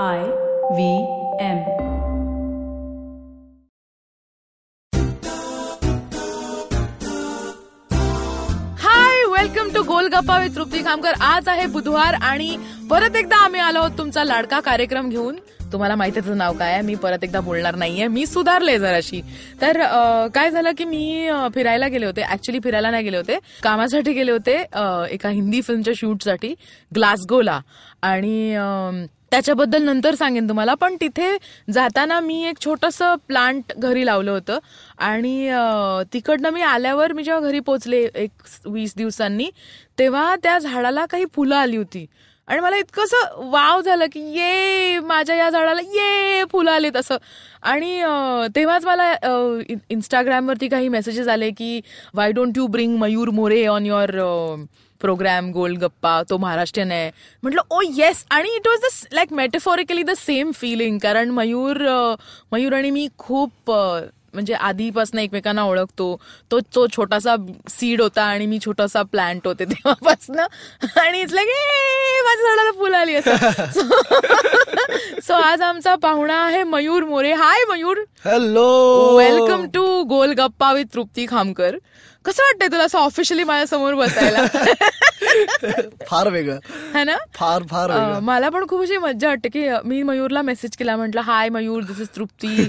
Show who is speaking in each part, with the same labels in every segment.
Speaker 1: I V M.
Speaker 2: Hi welcome to Golgappa with Trupti Khamkar आज आहे बुधवार आणि परत एकदा आम्ही आलो आहोत तुमचा लाडका कार्यक्रम घेऊन. तुम्हाला माहिती त्याचं नाव काय आहे? मी परत एकदा बोलणार नाहीये. मी सुधारले जराशी. तर काय झालं की मी फिरायला गेले होते. ऍक्च्युली फिरायला नाही गेले होते. कामासाठी गेले होते एका हिंदी फिल्मच्या शूटसाठी ग्लासगोला. आणि त्याच्याबद्दल नंतर सांगेन तुम्हाला. पण तिथे जाताना मी एक छोटस प्लांट घरी लावलं होतं. आणि तिकडनं मी आल्यावर मी जेव्हा घरी पोचले एक वीस दिवसांनी तेव्हा त्या झाडाला काही फुलं आली होती. आणि मला इतकंसं वाव झालं की ये माझ्या या झाडाला ये फुलं आलेत असं. आणि तेव्हाच मला इंस्टाग्रामवरती काही मेसेजेस आले की why don't you bring Mayur More on your program Golgappa तो महाराष्ट्रीयन आहे. म्हटलं oh, ओ येस आणि it was the like metaphorically the same feeling कारण मयूर मयूर आणि मी खूप म्हणजे आधीपासून एकमेकांना ओळखतो. तो तो छोटासा सीड होता आणि मी छोटासा प्लांट होते तेव्हापासून. आणि इट्स लाईक माझ्या झाडाला फुलं आली असं. सो आज आमचा पाहुणा आहे Mayur More. Hi Mayur.
Speaker 3: Hello
Speaker 2: welcome to Golgappa with Trupti Khamkar. कसं वाटतंय तुला असं ऑफिशियली माझ्यासमोर बसायला?
Speaker 3: फार वेगळं.
Speaker 2: है ना?
Speaker 3: फार फार
Speaker 2: मला पण खूप अशी मज्जा वाटते की मी मयूरला मेसेज केला म्हटलं hi Mayur this is Trupti.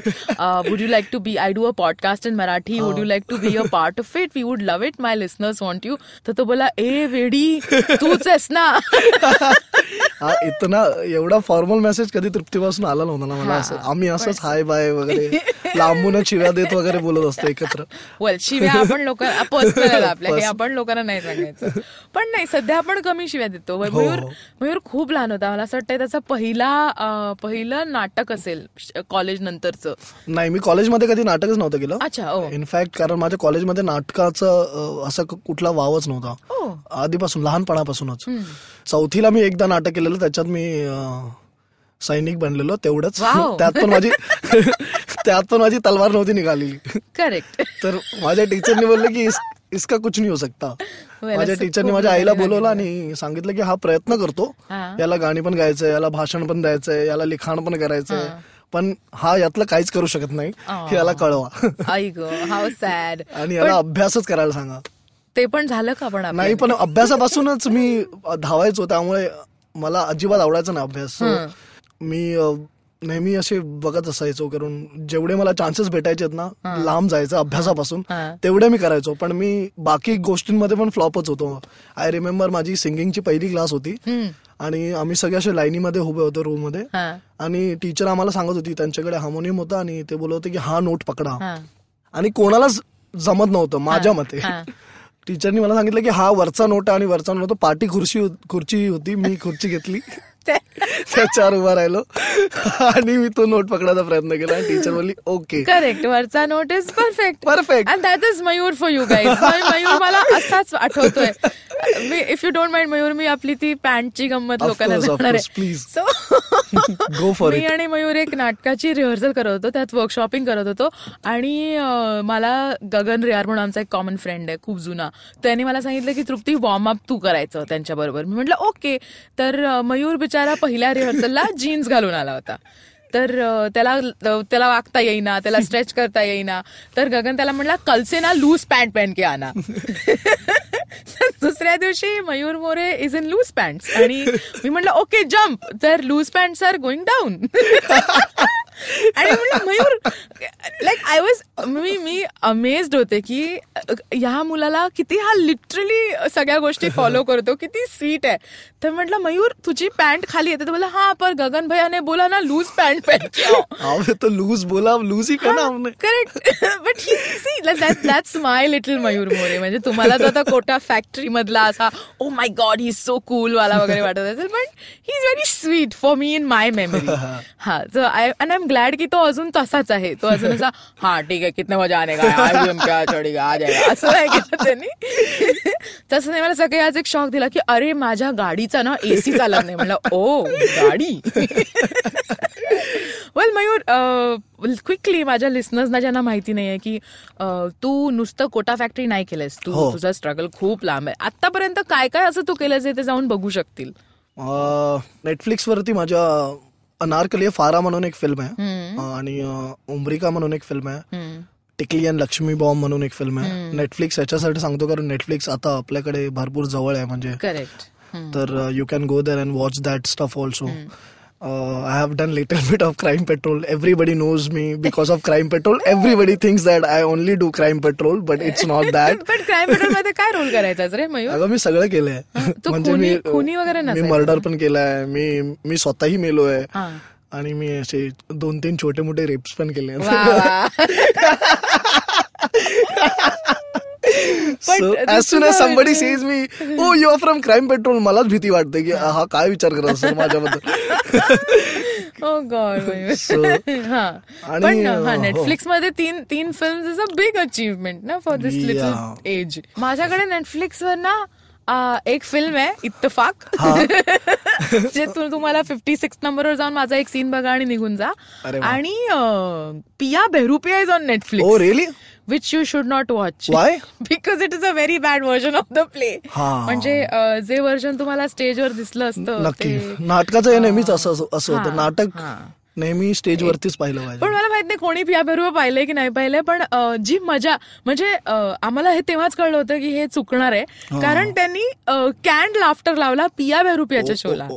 Speaker 2: Would you like to be I do a podcast in Marathi would you like to be a part of it we would love it my listeners want you तर तो बोला ए वेडी तूच आहेस ना.
Speaker 3: हा इतना एवढा फॉर्मल मेसेज कधी तृप्तीपासून आला नव्हता ना मला असं. आम्ही असंच हाय बाय वगैरे. लांबूनच शिव्या देत वगैरे बोलत असतो एकत्र.
Speaker 2: वेल शिव्या आपण लोक पर्सनल आपल्या. हे
Speaker 3: Personal.
Speaker 2: आपण लोकांना नाही सांगायचं. पण नाही सध्या आपण कमी शिव्या देतो.
Speaker 3: हो,
Speaker 2: मयूर
Speaker 3: हो.
Speaker 2: मयूर खूप लहान होता. मला असं वाटतं त्याचा पहिला पहिलं नाटक असेल कॉलेज नंतरचं.
Speaker 3: नाही मी कॉलेजमध्ये कधी नाटकच नव्हतं केलं.
Speaker 2: अच्छा
Speaker 3: इनफॅक्ट कारण माझ्या कॉलेजमध्ये नाटकाचं असं कुठला वावच नव्हता. आधीपासून लहानपणापासूनच. चौथीला मी एकदा नाटक केलेलं त्याच्यात मी सैनिक बनलेलो तेवढंच. त्यात पण माझी त्यात पण माझी तलवार नव्हती निघालेली.
Speaker 2: करेक्ट
Speaker 3: तर माझ्या टीचरनी बोलले की इस, इसका कुछ नहीं हो सकता. माझ्या टीचरनी माझ्या आईला बोलवलं आणि सांगितलं की हा प्रयत्न करतो. याला गाणी पण गायचंय याला भाषण पण द्यायचंय याला लिखाण पण करायचंय. पण हा यातलं काहीच करू शकत नाही. हे. याला कळवा.
Speaker 2: सॅड
Speaker 3: आणि याला अभ्यासच करायला सांगा.
Speaker 2: ते पण झालं का पण?
Speaker 3: नाही पण अभ्यासापासूनच मी धावायचो त्यामुळे मला अजिबात आवडायचा नाही अभ्यास. मी नेहमी असे बघत असायचो करून जेवढे मला चान्सेस भेटायचे ना लांब जायचं अभ्यासापासून. तेवढे मी करायचो. पण मी बाकी गोष्टींमध्ये पण फ्लॉपच होतो. आय रिमेंबर माझी सिंगिंगची पहिली क्लास होती. आणि आम्ही सगळे असे लाईनीमध्ये उभे होतो
Speaker 2: रूममध्ये.
Speaker 3: आणि टीचर आम्हाला सांगत होती त्यांच्याकडे हार्मोनियम होता आणि ते बोलत होते की हा नोट पकडा. आणि कोणालाच जमत नव्हतं माझ्या मते. टीचरनी मला सांगितलं की हा वरचा नोट आणि वरचा नोट पाठी खुर्ची खुर्ची होती मी खुर्ची घेतली. त्याच्यावर उभा राहिलो. आणि मी तो नोट पकडायचा प्रयत्न केला. आणि टीचर बोलली ओके
Speaker 2: करेक्ट वरचा note is perfect
Speaker 3: perfect
Speaker 2: and that is Mayur for you guys Mayur मला असाच आठवतोय. If you don't mind Mayur मी आपली ती पॅन्टची गंमत लोकांना सांगणार
Speaker 3: please.
Speaker 2: So
Speaker 3: go for
Speaker 2: me आणि मयूर एक नाटकाची रिहर्सल करत होतो. त्यात वर्कशॉपिंग करत होतो. आणि मला गगन रियार म्हणून आमचा एक कॉमन फ्रेंड आहे खूप जुना. त्याने मला सांगितलं की तृप्ती वॉर्म अप तू करायचं त्यांच्याबरोबर. मी म्हटलं ओके तर मयूर बिचारा पहिल्या रिहर्सलला जीन्स घालून आला होता. तर त्याला त्याला वागता येईना त्याला स्ट्रेच करता येईना. तर गगन त्याला म्हणला कलसे ना लूज पॅन्ट पॅन्ट के आना. दुसऱ्या दिवशी Mayur More is in loose pant आणि मी म्हटलं ओके जम्प तर loose pants are going down आणि म्हणलं मयूर लाईक आय वॉज मी मी अमेज्ड होते की ह्या मुलाला किती हा लिटरली सगळ्या गोष्टी फॉलो करतो किती स्वीट आहे. तर म्हटलं मयूर तुझी पॅन्ट खाली येते. तर बोला हा पर गगन भैयाने बोला ना लूज पॅन्ट पहन के आओ."
Speaker 3: अबे तो लूज बोला loose he
Speaker 2: correct but see that's my little Mayur More. म्हणजे तुम्हाला तो आता कोटा फॅक्टरी मधला असा ओ my god he so cool वाला वगैरे वाटत असेल. पण he is very sweet for me in my memory हा so I and I am glad की तो अजून तसाच आहे. तो अजून असा हा ठीक आहे कितने मजा आने का? असं नाही केलं त्यांनी. तसं नाही मला सगळे आज एक शॉक दिला की अरे माझ्या गाडीचा ना एसी चालत नाही. म्हणलं ओ गाडी? वेल मयूर क्विकली माझ्या लिस्नर्सना ज्यांना माहिती नाहीये की अ, तू नुसतं कोटा फॅक्टरी नाही केलंस तू
Speaker 3: हो.
Speaker 2: तुझा स्ट्रगल खूप लांब आहे. आतापर्यंत काय काय असं तू केलंस हे ते जाऊन बघू शकतील?
Speaker 3: नेटफ्लिक्स वरती माझ्या अनारकली फारा म्हणून एक फिल्म आहे. आणि उमरिका म्हणून एक फिल्म आहे. टिकली अँड लक्ष्मी बॉम्ब म्हणून एक फिल्म आहे. नेटफ्लिक्स याच्यासाठी सांगतो कारण नेटफ्लिक्स आता आपल्याकडे भरपूर जवळ आहे म्हणजे.
Speaker 2: करेक्ट
Speaker 3: तर uh, you can go there and watch that stuff also I have done little bit of crime patrol everybody knows me because of crime patrol everybody thinks that I only do crime patrol but it's not that
Speaker 2: पण crime पेट्रोलमध्ये काय role करायचा रे मयूर?
Speaker 3: अगं मी सगळं केलंय.
Speaker 2: तू
Speaker 3: म्हणजे
Speaker 2: खुनी-
Speaker 3: मी
Speaker 2: खुनी वगैरे
Speaker 3: मी
Speaker 2: नसायचं.
Speaker 3: मर्डर पण केलाय. मी मी स्वतःही मेलोय.
Speaker 2: हा.
Speaker 3: आणि मी असे दोन तीन छोटे मोठे रेप्स पण केले.
Speaker 2: वा, वा.
Speaker 3: As soon as somebody says me oh you are from crime patrol मलाच भीती वाटते की हा काय विचार करत असेल माझ्याबद्दल?
Speaker 2: Oh God, Mayur.
Speaker 3: So,
Speaker 2: हा.
Speaker 3: आणि,
Speaker 2: पण हा
Speaker 3: हो.
Speaker 2: नेटफ्लिक्समध्ये तीन तीन film is a big achievement ना फॉर दिस लिटल. एज माझ्याकडे नेटफ्लिक्स वर ना आ, एक फिल्म आहे इत्तफाक. जे तू तुम्हाला फिफ्टी सिक्स नंबरवर जाऊन माझा एक सीन बघा आणि निघून जा. आणि Piya Behrupiya is on Netflix which you should not watch because it is a very bad version of the play. म्हणजे जे व्हर्जन तुम्हाला स्टेजवर दिसलं असतं
Speaker 3: नाटकाचं हे नेहमीच असं असं होतं. नाटक. नेहमी स्टेजवरतीच पाहिलं
Speaker 2: पण
Speaker 3: पाहिजे
Speaker 2: मला माहीत नाही कोणी पिया बेरुवा पाहिलंय की नाही पाहिलंय पण जी मजा म्हणजे आम्हाला हे तेव्हाच कळलं होतं की हे चुकणार आहे. कारण त्यांनी कॅन्ड लाफ्टर लावला पिया बेरुपियाच्या शोला.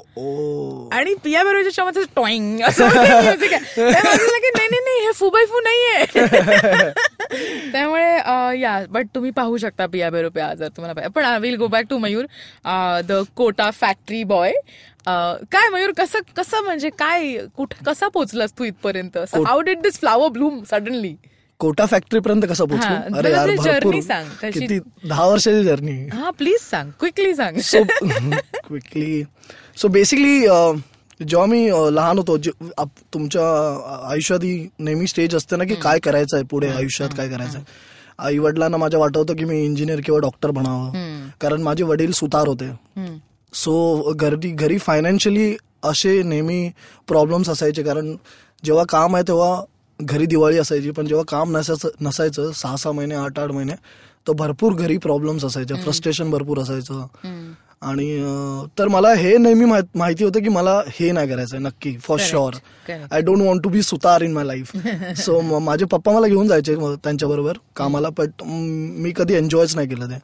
Speaker 2: आणि पिया बेरुच्या शो मध्ये टॉईंग असं की नाही नाही नाही हे फुबाई फू नाहीये. त्यामुळे या बट तुम्ही पाहू शकता पिया बेरुपिया जर तुम्हाला पाहिजे. पण I will go back to Mayur the Kota factory boy काय मयूर कसं कसं म्हणजे काय कुठं कसा पोहोचलास तू इथपर्यंत? How did this flower bloom suddenly
Speaker 3: Kota factory पर्यंत कसं पोहोचलो अरे यार
Speaker 2: journey सांग,
Speaker 3: किती दहा वर्षाची जर्नी
Speaker 2: हा प्लीज सांग क्विकली सांग.
Speaker 3: सो क्विकली सो बेसिकली जेव्हा मी लहान होतो तुमच्या आयुष्यात ही नेहमी स्टेज असते ना की काय करायचं आहे पुढे आयुष्यात काय करायचं आहे आई वडिलांना माझ्या वाटत होतं की मी इंजिनियर किंवा डॉक्टर बनावं. कारण माझे वडील सुतार होते. सो घरी घरी फायनान्शियली असे नेहमी प्रॉब्लेम्स असायचे. कारण जेव्हा काम आहे तेव्हा घरी दिवाळी असायची. पण जेव्हा काम नसायचं नसायचं सहा सहा महिने आठ आठ महिने तर भरपूर घरी प्रॉब्लेम्स असायचे फ्रस्ट्रेशन भरपूर असायचं. आणि तर मला हे नेहमी माहित- होतं की मला हे नाही करायचं नक्की for sure. I don't want to be Sutar in my life so माझे पप्पा मला घेऊन जायचे त्यांच्या बरोबर कामाला बट मी कधी एन्जॉयच नाही केलं ते.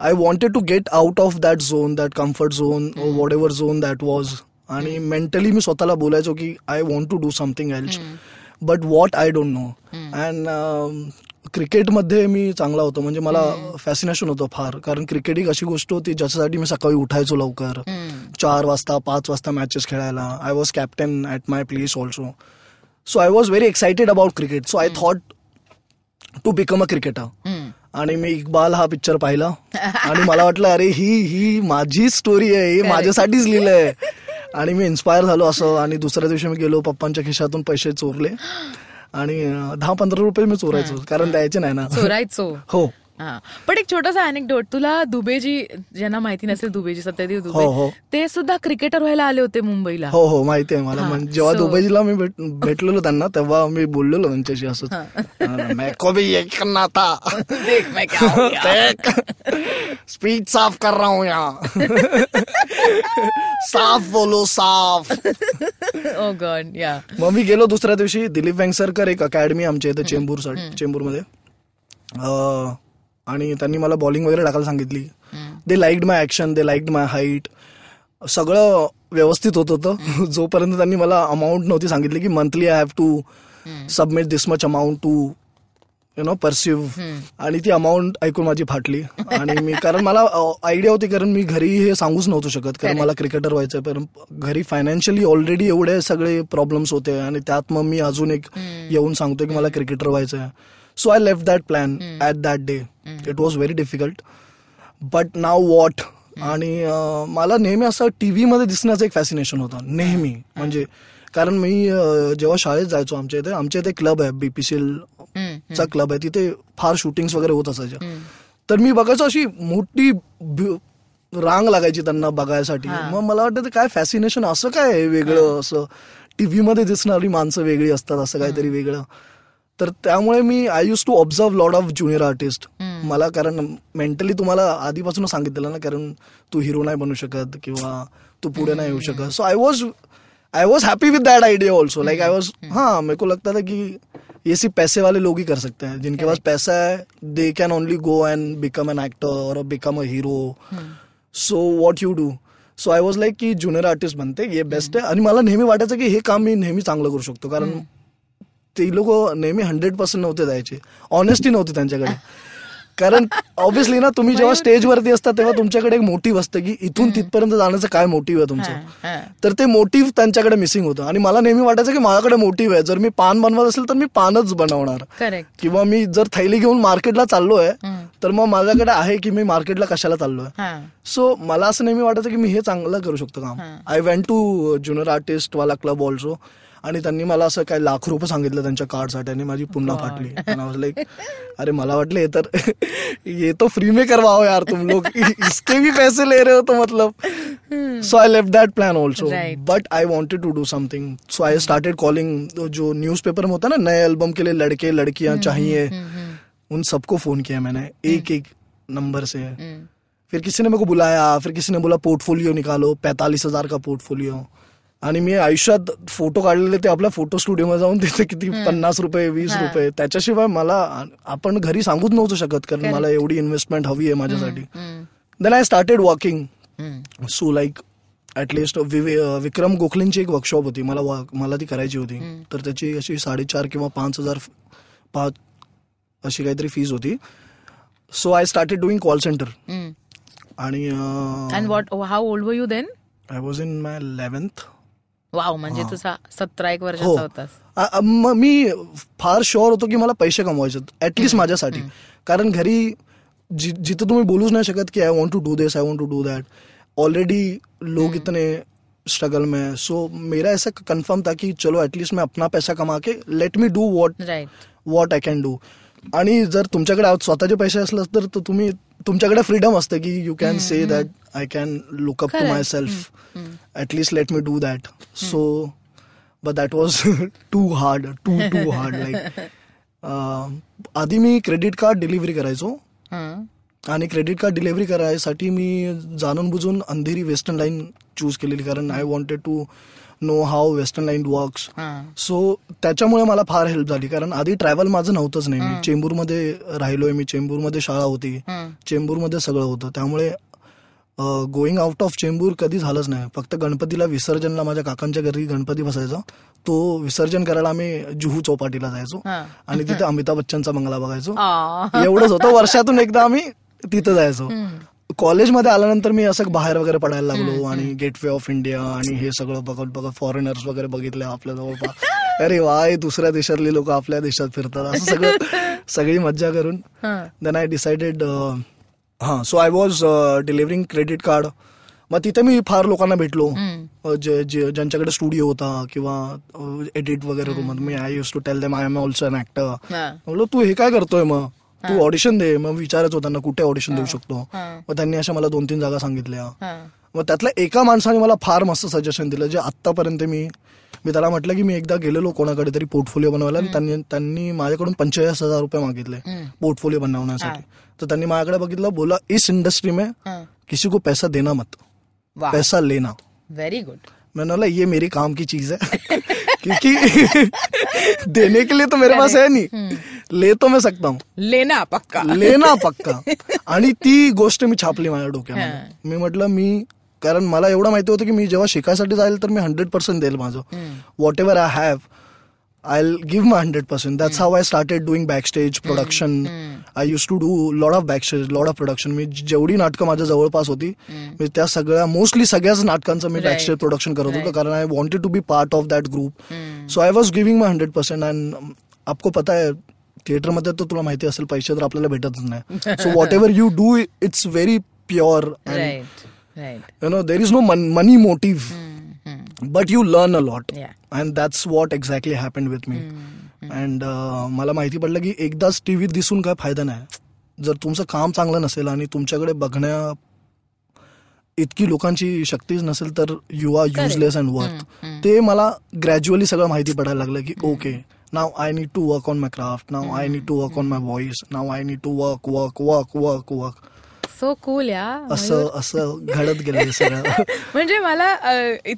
Speaker 3: I wanted to get out of that zone that comfort zone whatever zone that was आणि मेंटली मी स्वतःला बोलायचो की I want to do something else but what I don't know and क्रिकेटमध्ये मी चांगला होतो. म्हणजे मला फॅसिनेशन होतं फार. कारण क्रिकेट एक अशी गोष्ट होती ज्याच्यासाठी मी सकाळी उठायचो लवकर. चार वाजता पाच वाजता मॅचेस खेळायला. I was captain at my place also so I was very excited about cricket so I thought to become a cricketer. आणि मी इक्बाल हा पिक्चर पाहिला. आणि मला वाटलं अरे ही ही माझी स्टोरी आहे. ही माझ्यासाठीच लिहिलंय. आणि मी इन्स्पायर झालो असं. आणि दुसऱ्या दिवशी मी गेलो पप्पांच्या खिशातून पैसे चोरले. आणि दहा पंधरा रुपये मी चोरायचो कारण द्यायचे नाही ना.
Speaker 2: चोरायचो.
Speaker 3: हो.
Speaker 2: हा. पण एक छोटासा अनेक्डोट तुला दुबेजी ज्यांना माहिती नसेल दुबेजी सत्यदेव
Speaker 3: हो, हो.
Speaker 2: दुबे ते सुद्धा क्रिकेटर व्हायला आले होते मुंबईला.
Speaker 3: हो हो माहिती आहे मला.
Speaker 2: हा,
Speaker 3: म्हणजे जेव्हा दुबईला मी भेट- भेटलेलो त्यांना तेव्हा मी बोललेलो त्यांच्याशी ये
Speaker 2: मैं क्या हो.
Speaker 3: स्पीच साफ कर रहा हूँ यहाँ. साफ बोलो साफ.
Speaker 2: ओ गॉड या
Speaker 3: मग मी गेलो दुसऱ्या दिवशी दिलीप वेंगसरकर एक अकॅडमी आमच्या इथे चेंबूर चेंबूरमध्ये. आणि त्यांनी मला बॉलिंग वगैरे टाकायला सांगितली. They like my action they like my height सगळं व्यवस्थित होत होतं. जोपर्यंत त्यांनी मला अमाऊंट नव्हती सांगितली की monthly I have to submit this much amount to you know perceive आणि ती अमाऊंट ऐकून माझी फाटली. आणि मी कारण मला आयडिया होती कारण मी घरी हे सांगूच नव्हतो शकत. कारण मला क्रिकेटर व्हायचंय. पण घरी फायनान्शियली ऑलरेडी एवढे सगळे प्रॉब्लेम्स होते. आणि त्यात मग मी अजून एक येऊन सांगतोय की मला क्रिकेटर व्हायचंय so I left that plan at that day it was very difficult but now what आणि अं, मला नेहमी असं टीव्ही मध्ये दिसण्याचं एक फॅसिनेशन होतं. नेहमी. म्हणजे कारण मी जेव्हा शाळेत जायचो आमच्या इथे आमच्या इथे क्लब आहे बीपीसीएल चा क्लब आहे. तिथे फार शूटिंग्स वगैरे होत असायच्या. तर मी बघायचो अशी मोठी रांग लागायची त्यांना बघायसाठी. मग मला वाटतं काय फॅसिनेशन असं काय वेगळं असं टीव्ही मध्ये दिसणारी माणसं वेगळी असतात असं काहीतरी वेगळं. तर त्यामुळे मी I use to observe lot of junior artist मला कारण मेंटली तुम्हाला आधीपासूनच सांगितलेलं ना कारण तू हिरो नाही बनू शकत किंवा तू पुढे नाही येऊ शकत. So I was I was happy with that idea also like I was हाँ मेरे को लगता था कि ये सिर्फ पैसे वाले लोग ही कर सकते हैं। जिनके पास पैसा है they can only go and become an actor और become a hero so what you do so I was like की ज्युनियर आर्टिस्ट बनते हे बेस्ट आहे आणि मला नेहमी वाटायचं की हे काम मी नेहमी चांगलं करू शकतो कारण ते लोक नेहमी हंड्रेड पर्सेंट नव्हते द्यायचे. ऑनेस्टी नव्हती त्यांच्याकडे. कारण ऑब्विसली ना तुम्ही जेव्हा स्टेजवरती असता तेव्हा तुमच्याकडे एक मोटिव्ह असतं की इथून तिथपर्यंत जाण्याचं काय मोटिव्ह आहे तुमचं. तर ते मोटिव्ह त्यांच्याकडे मिसिंग होतं. आणि मला नेहमी वाटायचं की माझ्याकडे मोटिव्ह आहे. जर मी पान बनवत असेल तर मी पानच बनवणार. किंवा मी जर थैली घेऊन मार्केटला चाललोय तर मग माझ्याकडे आहे की मी मार्केटला कशाला चाललोय?
Speaker 2: हा.
Speaker 3: सो मला असं नेहमी वाटायचं की मी हे चांगलं करू शकतो काम. I went to junior artist वाला क्लब ऑल्सो आणि त्यांनी मला असं काय लाख रुपये सांगितलं त्यांच्या कार्डसाठी आणि माझी पुन्हा फाटली. लाईक अरे मला वाटलं हे तर ये तो फ्री में करवाओ यार तुम लोग इसके भी पैसे ले रहे हो तो मतलब. So I left that plan also but I wanted to do something so I started calling जो न्यूज़ पेपर में होता है ना नए एल्बम के लिए लड़के लड़कियाँ चाहिए। उन सबको फ़ोन किया मैंने एक एक नंबर से। फिर किसी ने मेरे को बुलाया फिर किसी ने बोला पोर्टफोलियो निकालो पैंतालीस हज़ार का पोर्टफोलियो आणि मी आयुष्यात फोटो काढलेले ते आपल्या फोटो स्टुडिओ जाऊन तिथे किती पन्नास रुपये वीस रुपये. त्याच्याशिवाय मला आपण घरी सांगूच नव्हतं शकत कारण मला एवढी इन्व्हेस्टमेंट हवी आहे माझ्यासाठी. Then I started walking so like at least Vikram गोखलेंची एक वर्कशॉप होती. मला मला ती करायची होती. तर त्याची अशी साडेचार किंवा पाच हजार पाच अशी काहीतरी फीज होती. So I started doing call centre आणि
Speaker 2: what how old were you then
Speaker 3: I was in my eleventh
Speaker 2: wow म्हणजे तुझा सतरा एक
Speaker 3: हो.
Speaker 2: वर्षाचा होतास.
Speaker 3: आ- आ- म- फार शुअर होतो की मला पैसे कमवायचे ऍटलिस्ट माझ्यासाठी. कारण घरी जिथं तुम्ही बोलूच नाही शकत की I want to do this I want to do that already लोग इतने स्ट्रगल में है. सो मेरा ऐसा कंफर्म था कि चलो एटलीस्ट मैं अपना पैसा कमा के let me do what what I can do आणि जर तुमच्याकडे स्वतःचे पैसे असले तर तुम्ही तुमच्याकडे फ्रीडम असते की you can say that I can look up to. Myself at least let me do that so but that was too hard too too hard like आधी मी क्रेडिट कार्ड डिलिव्हरी करायचो. आणि क्रेडिट कार्ड डिलिव्हरी करायसाठी मी जाणून बुजून Andheri western line choose केलेली कारण I wanted to know how western line works so त्याच्यामुळे मला फार हेल्प झाली कारण आधी ट्रॅव्हल माझं नव्हतंच नाही मी चेंबूरमध्ये राहिलोय मी चेंबूरमध्ये शाळा होती. चेंबूरमध्ये सगळं होतं. त्यामुळे गोईंग आउट ऑफ चेंबूर कधी झालंच नाही. फक्त गणपतीला विसर्जनला माझ्या काकांच्या घरी गणपती बसायचा. तो विसर्जन करायला आम्ही जुहू चौपाटीला जायचो. आणि तिथे अमिताभ बच्चनचा बंगला बघायचो. एवढंच होतं. वर्षातून एकदा आम्ही तिथं जायचो. कॉलेजमध्ये आल्यानंतर मी असं बाहेर वगैरे पडायला लागलो आणि गेटवे ऑफ इंडिया आणि हे सगळं बघत बघत फॉरेनर्स वगैरे बघितले आपल्या जवळपास अरे वा हे दुसऱ्या देशातले लोक आपल्या देशात फिरतात. असं सगळं सगळी मज्जा करून देन आय डिसाइडेड हां so I was delivering credit card मग तिथे मी फार लोकांना भेटलो. जे ज्यांच्याकडे स्टुडिओ होता किंवा एडिट वगैरे room me I use to tell them I am also an actor म्हणलो तू हे काय करतोय मग? तू ऑडिशन दे. मग विचारायचं त्यांना कुठे ऑडिशन देऊ शकतो? मग त्यांनी अशा मला दोन तीन जागा सांगितल्या. मग त्यातल्या एका माणसाने मला फार मस्त सजेशन दिलं जे आतापर्यंत मी मी त्याला म्हटलं की मी एकदा गेलेलो कोणाकडे तरी पोर्टफोलिओ बनवायला त्यांनी त्यांनी माझ्याकडून पंचेचाळीस हजार रुपये मागितले पोर्टफोलिओ बनवण्यासाठी. तर त्यांनी माझ्याकडे बघितलं बोला इस इंडस्ट्री में किसी को पैसा देना मत. पैसा लेना.
Speaker 2: व्हेरी गुड
Speaker 3: मैंने बोला ये मेरी काम की चीज है. क्योंकि देने के लिए तो मेरे पास है नहीं। ले तो मैं सकता हूँ।
Speaker 2: लेना पक्का।
Speaker 3: लेना पक्का। आणि ती गोष्ट मी छापली माझ्या डोक्यामध्ये. मी म्हटलं मी कारण मला एवढं माहिती होतं की मी जेव्हा शिकायसाठी जाईल तर मी हंड्रेड पर्सेंट देईल माझं. Whatever I have I give my hundred percent that's how I started doing backstage production I use to do lot of backstage lot of production मी जेवढी नाटकं माझ्या जवळपास होती मी त्या सगळ्या मोस्टली सगळ्याच नाटकांचं मी बॅक स्टेज प्रोडक्शन करत होतो कारण I wanted to be part of that group so I was giving my hundred percent and आपको पता है थिएटरमध्ये तर तुला माहिती असेल पैसे तर आपल्याला भेटतच नाही. So whatever you do it's very pure you know there is no mon- money motive. But you learn a lot. And that's what exactly happened with me. And uh, मला माहिती पडलं की एकदाच टीव्हीत दिसून काय फायदा नाही. जर तुमचं काम चांगलं नसेल आणि तुमच्याकडे बघण्या इतकी लोकांची शक्तीच नसेल तर you are useless and worth ते मला ग्रॅज्युअली सगळं माहिती पडायला लागलं की okay now I need to work on my craft now I need to work on my voice now I need to work work work work work
Speaker 2: so cool yeah
Speaker 3: असं असं घडत गेलं सगळं.
Speaker 2: म्हणजे मला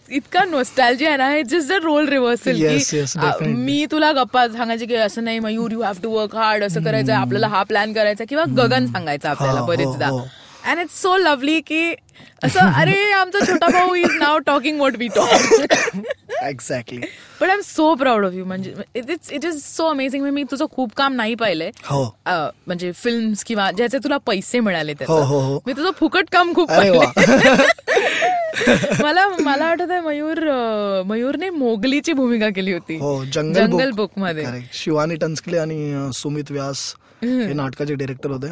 Speaker 2: इतका नोस्टॅल्जिया आहे ना just the role reversal
Speaker 3: Yes, yes, definitely.
Speaker 2: मी तुला गप्पा सांगायचे की असं नाही Mayur you have to work hard असं करायचं आपल्याला हा प्लॅन करायचा किंवा गगन सांगायचं आपल्याला
Speaker 3: हो,
Speaker 2: बरेचदा.
Speaker 3: हो.
Speaker 2: अँड इट्स सो लवली की असं अरे आमचा छोटा भाऊ is now talking what we talk
Speaker 3: exactly
Speaker 2: पण I am so proud of you म्हणजे it's it is so amazing मी तुझं खूप काम नाही पाहिलंय.
Speaker 3: हो.
Speaker 2: म्हणजे फिल्म किंवा ज्याचे तुला पैसे मिळाले त्याचं.
Speaker 3: हो, हो.
Speaker 2: मी तुझं फुकट काम खूप. मला मला आठवत आहे मयूर मयूरने मोगलीची भूमिका केली होती.
Speaker 3: जंगल बुकमध्ये. शिवानी टंचकले आणि सुमित व्यास. हे नाटकाचे डिरेक्टर होते.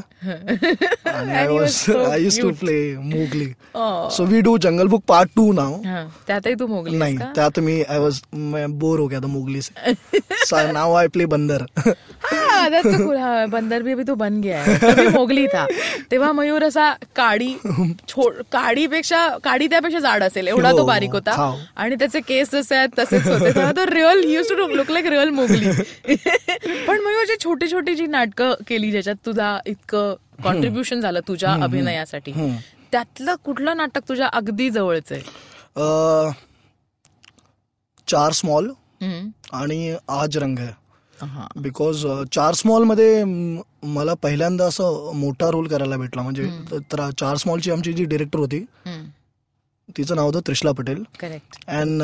Speaker 3: आणि I I use to. Play Mowgli. So we do jungle book part two now
Speaker 2: हा, त्यातही तू मोगली
Speaker 3: नहीं त्यात मी आय वॉज बोर हो गया था मोगली से. नाउ आई प्ले बंदर
Speaker 2: हा बंदर भी अभी तो बन गया है. मोगली था. तेव्हा मयूर असा काडी काडीपेक्षा काडी त्यापेक्षा जाड असेल. एवढा तो
Speaker 3: हो,
Speaker 2: बारीक होता. आणि त्याचे केस जसे आहेत तसेच होते. तेव्हा तो real use to look like real Mowgli पण मयूर जी छोटी छोटी जी नाटकं केली ज्याच्यात तुझा इतकं कॉन्ट्रीब्युशन झालं तुझ्या अभिनयासाठी. त्यातलं कुठलं नाटक तुझ्या अगदी जवळचं आहे?
Speaker 3: चार स्मॉल. आणि आज रंग है. बिकॉज चार स्मॉलमध्ये मला पहिल्यांदा असं मोठा रोल करायला भेटला. म्हणजे तर चार स्मॉलची आमची जी डिरेक्टर होती. तिचं नाव होतं त्रिशला पटेल.
Speaker 2: करेक्ट
Speaker 3: अँड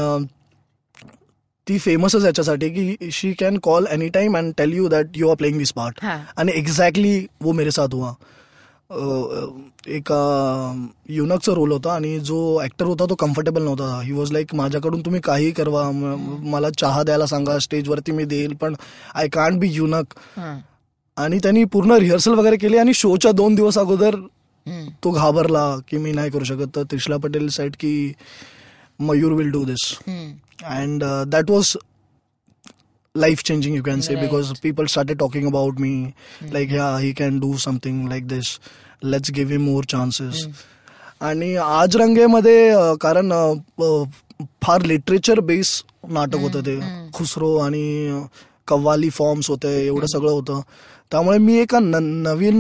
Speaker 3: ती फेमसच याच्यासाठी की she can call any time and tell you that you are playing this part आणि एक्झॅक्टली वो मेरे साथ हुआ. एका युनकचा रोल होता आणि जो ऍक्टर होता तो कम्फर्टेबल नव्हता. ही वॉज लाईक माझ्याकडून तुम्ही काही करवा. मला चहा द्यायला सांगा. स्टेजवरती मी देईल पण आय कांट बी युनक. आणि त्यांनी पूर्ण रिहर्सल वगैरे केली आणि शोच्या दोन दिवस अगोदर. तो घाबरला की मी नाही करू शकत. तर त्रिशला पटेल साईड की Mayur will do this. And uh, that was life changing you can say
Speaker 2: Right.
Speaker 3: because people started talking about me like yeah he can do something like this let's give him more chances आणि आज रंगेमध्ये कारण फार literature base नाटक होतं ते खुसरो आणि qawwali forms होते एवढं सगळं होतं त्यामुळे मी एका नवीन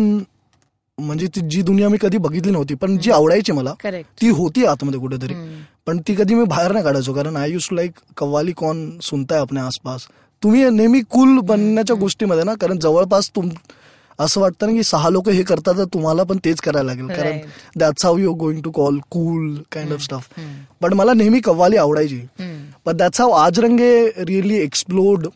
Speaker 3: म्हणजे ती जी दुनिया मी कधी बघितली नव्हती पण जी आवडायची मला ती होती आतमध्ये कुठेतरी. पण ती कधी मी बाहेर नाही काढायचो कारण आय युज लाईक कव्वाली कॉन सुनताय अपने आसपास. तुम्ही नेहमी कूल बनण्याच्या गोष्टीमध्ये ना कारण जवळपास तुम असं वाटतं ना की सहा लोक हे करतात तर तुम्हाला पण तेच करायला लागेल. कारण. That's how you going to call cool kind of stuff पण मला नेहमी कव्वाली आवडायची. पण that's how Aaj Range really explored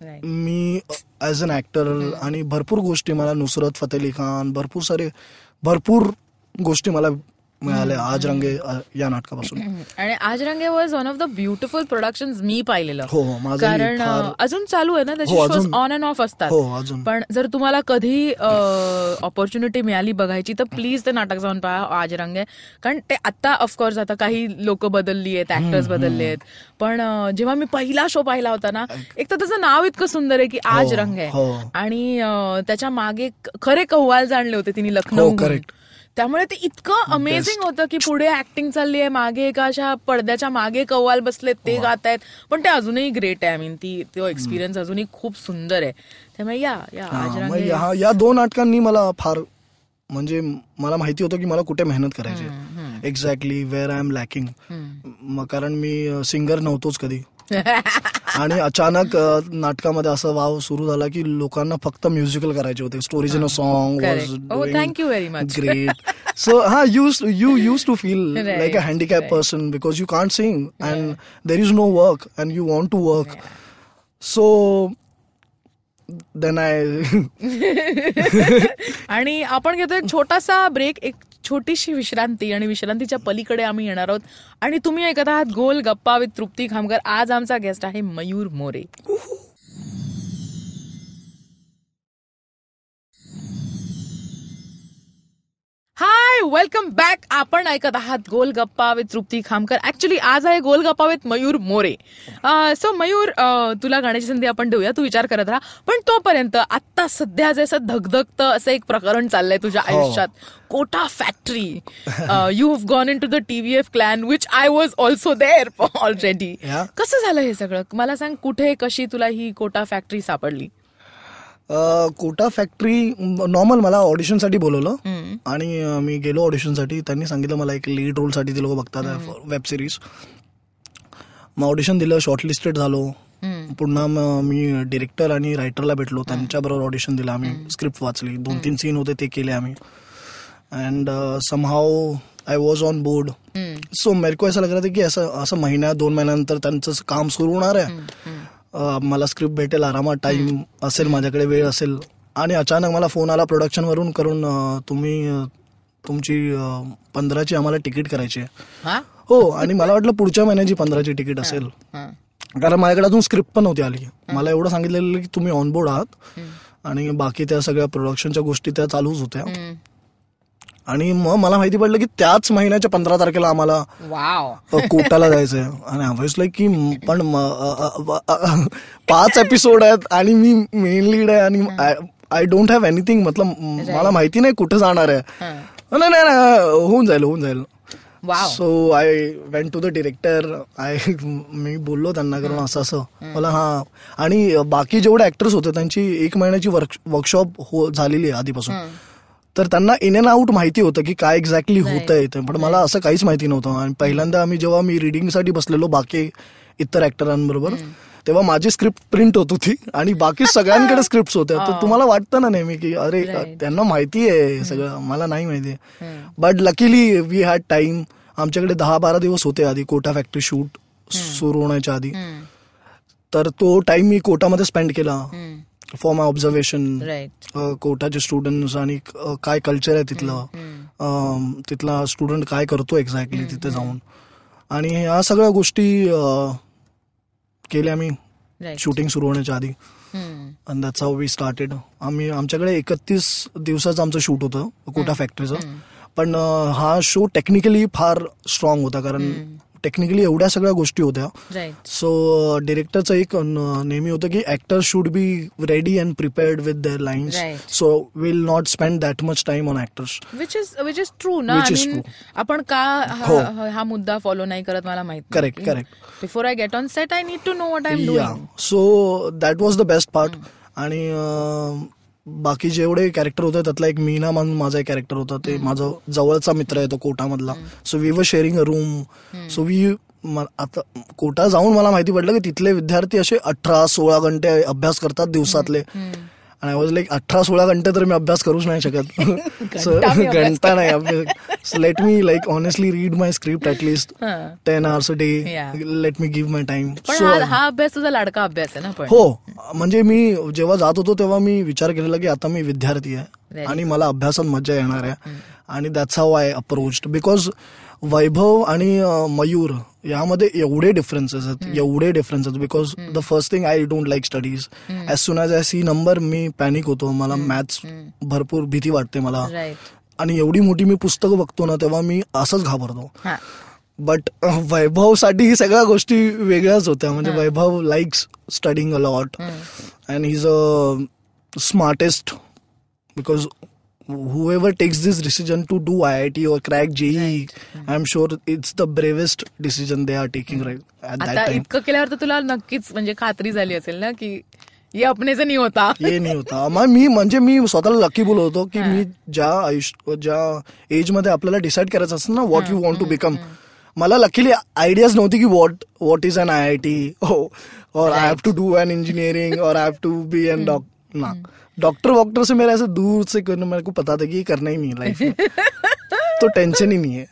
Speaker 3: me as an actor आणि भरपूर गोष्टी मला नुसरत फतेह अली खान भरपूर सारे भरपूर गोष्टी मला मिळाल्या आज रंगे अ, या नाटकापासून.
Speaker 2: आणि Aaj Range was one of the beautiful production मी पाहिलेलं.
Speaker 3: हो, हो,
Speaker 2: कारण अजून चालू आहे ना त्याचे शोज ऑन अँड ऑफ असतात.
Speaker 3: हो
Speaker 2: पण जर तुम्हाला कधी ऑपॉर्च्युनिटी मिळाली बघायची तर प्लीज ते नाटक जाऊन पहा आज रंग आहे कारण ते आता ऑफकोर्स आता काही लोक बदलली आहेत ऍक्टर्स बदलले आहेत. पण जेव्हा मी पहिला शो पाहिला होता ना एक तर त्याचं नाव इतकं सुंदर आहे की आज
Speaker 3: हो,
Speaker 2: रंग आहे. आणि त्याच्यामागे खरे कव्वाल जाणले होते तिने लखनौ. त्यामुळे ते इतकं अमेझिंग होतं की पुढे ऍक्टिंग चालली आहे मागे एका अशा पडद्याच्या मागे कव्वाल बसलेत ते गात आहेत पण ते अजूनही ग्रेट आहे. आय मीन ती तो एक्सपिरियन्स अजूनही खूप सुंदर आहे. त्यामुळे या या
Speaker 3: या दोन नाटकांनी मला फार म्हणजे मला माहिती होतं की मला कुठे मेहनत करायची exactly where I am lacking मग कारण मी सिंगर नव्हतोच कधी. आणि अचानक नाटकामध्ये असं वाव सुरू झाला की लोकांना फक्त म्युझिकल करायचे होते. Stories in a song
Speaker 2: you very much.
Speaker 3: Great so हा use you use to feel like a handicap. Person because you can't sing and there is no work and you want to work so then I
Speaker 2: आणि आपण घेतो एक छोटासा break एक छोटीशी विश्रांती आणि विश्रांतीच्या पलीकडे आम्ही येणार आहोत. आणि तुम्ही ऐकत आहात गोल गप्पा विथ तृप्ती खामकर आज आमचा गेस्ट आहे Mayur More. Hi welcome back आपण ऐकत आहात गोल गप्पा विथ तृप्ती खामकर. ऍक्च्युली आज आहे गोल गप्पा विथ मयूर मोरे. सो मयूर अं, तुला गाण्याची संधी आपण देऊया. तू विचार करत राहा. पण तोपर्यंत आता सध्या जसं धगधगतं असं एक प्रकरण चाललंय तुझ्या
Speaker 3: हो.
Speaker 2: आयुष्यात. Kota factory you have gone into the TVF clan which I was also there already. कसं झालं हे सगळं? मला सांग कुठे कशी तुला ही कोटा फॅक्टरी सापडली?
Speaker 3: कोटा फॅक्टरी नॉर्मल मला ऑडिशनसाठी बोलवलं. आणि मी गेलो ऑडिशनसाठी त्यांनी सांगितलं मला एक लीड रोलसाठी ते लोक बघतात वेब सिरीज मग ऑडिशन दिलं शॉर्टलिस्टेड झालो. पुन्हा मी डिरेक्टर आणि रायटरला भेटलो. त्यांच्याबरोबर ऑडिशन दिलं आम्ही. स्क्रिप्ट वाचली. दोन तीन सीन होते ते केले आम्ही. And somehow I was on board. So मेरे को ऐसा लग रहा था की असं असं महिन्या दोन महिन्यानंतर त्यांचं काम सुरू होणार आहे. मला स्क्रिप्ट भेटेल आरामात टाइम असेल माझ्याकडे वेळ असेल. आणि अचानक मला फोन आला प्रोडक्शन वरून करून तुम्ही तुमची पंधराची आम्हाला तिकीट करायची आहे.
Speaker 2: हा?
Speaker 3: आणि मला वाटलं पुढच्या महिन्याची पंधराची तिकीट असेल. कारण माझ्याकडे अजून स्क्रिप्ट पण नव्हती आली. मला एवढं सांगितलेलं की तुम्ही ऑनबोर्ड आहात. आणि बाकी त्या सगळ्या प्रोडक्शनच्या गोष्टी त्या चालूच होत्या. आणि मग मला माहिती पडलं की त्याच महिन्याच्या पंधरा तारखेला आम्हाला कोटाला जायचंय. आणि लाईक की पण पाच एपिसोड आहेत आणि मी मेन लीड आहे आणि आय डोंट हॅव एनिथिंग मतलब मला माहिती नाही कुठं जाणार आहे. नाही नाही होऊन जाईल होऊन जाईल.
Speaker 2: Wow.
Speaker 3: So I went to the director I मी बोललो त्यांना करून असं असं. मला हा. आणि बाकी जेवढे ऍक्टर्स होते त्यांची एक महिन्याची वर्कशॉप हो झालेली आहे आधीपासून. तर त्यांना इन अँड आउट माहिती होतं की काय एक्झॅक्टली होत आहे ते. पण मला असं काहीच माहिती नव्हतं. आणि पहिल्यांदा आम्ही जेव्हा मी रिडिंगसाठी बसलेलो बाकी इतर ऍक्टरांबरोबर तेव्हा माझी स्क्रिप्ट प्रिंट होत होती आणि बाकी सगळ्यांकडे स्क्रिप्ट होत्या. तर तुम्हाला वाटतं ना नेहमी की अरे त्यांना माहिती आहे सगळं. मला नाही माहिती but luckily we had time आमच्याकडे दहा बारा दिवस होते आधी कोटा फॅक्टरी शूट सुरू होण्याच्या आधी. तर तो टाइम मी कोटामध्ये स्पेंड केला. फॉर माय ऑब्झर्वेशन कोटाचे स्टुडंट्स आणि काय कल्चर आहे तिथलं तिथला स्टुडंट काय करतो एक्झॅक्टली तिथे जाऊन. आणि ह्या सगळ्या गोष्टी केल्या मी शूटिंग सुरू होण्याच्या आधी. आणि दॅट्स हाऊ वी स्टार्टेड आम्ही आमच्याकडे एकतीस दिवसाचं आमचं शूट होतं कोटा फॅक्टरीचं पण हा शो टेक्निकली फार स्ट्रॉंग होता कारण टेक्निकली एवढ्या सगळ्या गोष्टी होत्या. सो डिरेक्टरचं एक न- नेहमी होतं की actor should be ready and prepared with their lines. So will not spend that much time on actors
Speaker 2: which is which is true ना
Speaker 3: Which
Speaker 2: I
Speaker 3: is
Speaker 2: mean,
Speaker 3: true.
Speaker 2: आपण का
Speaker 3: हो.
Speaker 2: हा- मुद्दा फॉलो नाही करत मला माहीत
Speaker 3: Correct, correct.
Speaker 2: Before I get on set I need to know what I
Speaker 3: so that was the best part आणि अं, बाकी जेवढे कॅरेक्टर होते त्यातला एक मीना म्हणून माझा एक कॅरेक्टर होता. ते माझा जवळचा मित्र आहे तो कोटामधला. So we were sharing a room so we आता कोटा जाऊन मला माहिती पडलं की तिथले विद्यार्थी असे अठरा सोळा घंटे अभ्यास करतात दिवसातले. आणि आय वॉज लाईक अठरा सोळा घंटे तर मी अभ्यास करूच नाही शकत. सो
Speaker 2: घंटा अभ्यास
Speaker 3: नाही अभ्यास. Let me like honestly read my script at least ten hours a day. Let me give my time
Speaker 2: हा अभ्यास तुझा लाडका अभ्यास आहे ना
Speaker 3: हो. म्हणजे मी जेव्हा जात होतो तेव्हा मी विचार केलेला की आता मी विद्यार्थी आहे. आणि मला अभ्यासात मजा येणार आहे. आणि that's how I approach because Vaibhav आणि मयूर यामध्ये एवढे डिफरन्सेस आहेत एवढे differences because the first thing I don't like studies as soon as I see number me panic होतो. मला मॅथ्स भरपूर भीती वाटते मला. आणि एवढी मोठी मी पुस्तकं बघतो ना तेव्हा मी असंच घाबरतो.
Speaker 2: हा.
Speaker 3: बट वैभवसाठी सगळ्या गोष्टी वेगळ्याच होत्या. म्हणजे Vaibhav likes studying a lot and is a smartest because whoever takes this decision to do IIT or crack JEE, I'm sure it's the bravest decision they are taking right at that time.
Speaker 2: इतकं केल्यावर तर तुला नक्कीच म्हणजे खात्री झाली असेल ना की ये अपने से नहीं होता.
Speaker 3: हे नाही होता. मी म्हणजे मी स्वतःला लकी बोलवतो की मी ज्या आयुष्य ज्या एजमध्ये आपल्याला डिसाईड करायचं असतं ना what you want to become मला लकीली आयडियाज नव्हती की what what is an I I T और I have to do an engineering और I have to be an doctor ना. डॉक्टर वॉक्टर से मेरे ऐसे दूर से करना मेरे को पता था कि ये करना ही नहीं है लाइफ में। तो टेंशन ही नहीं है।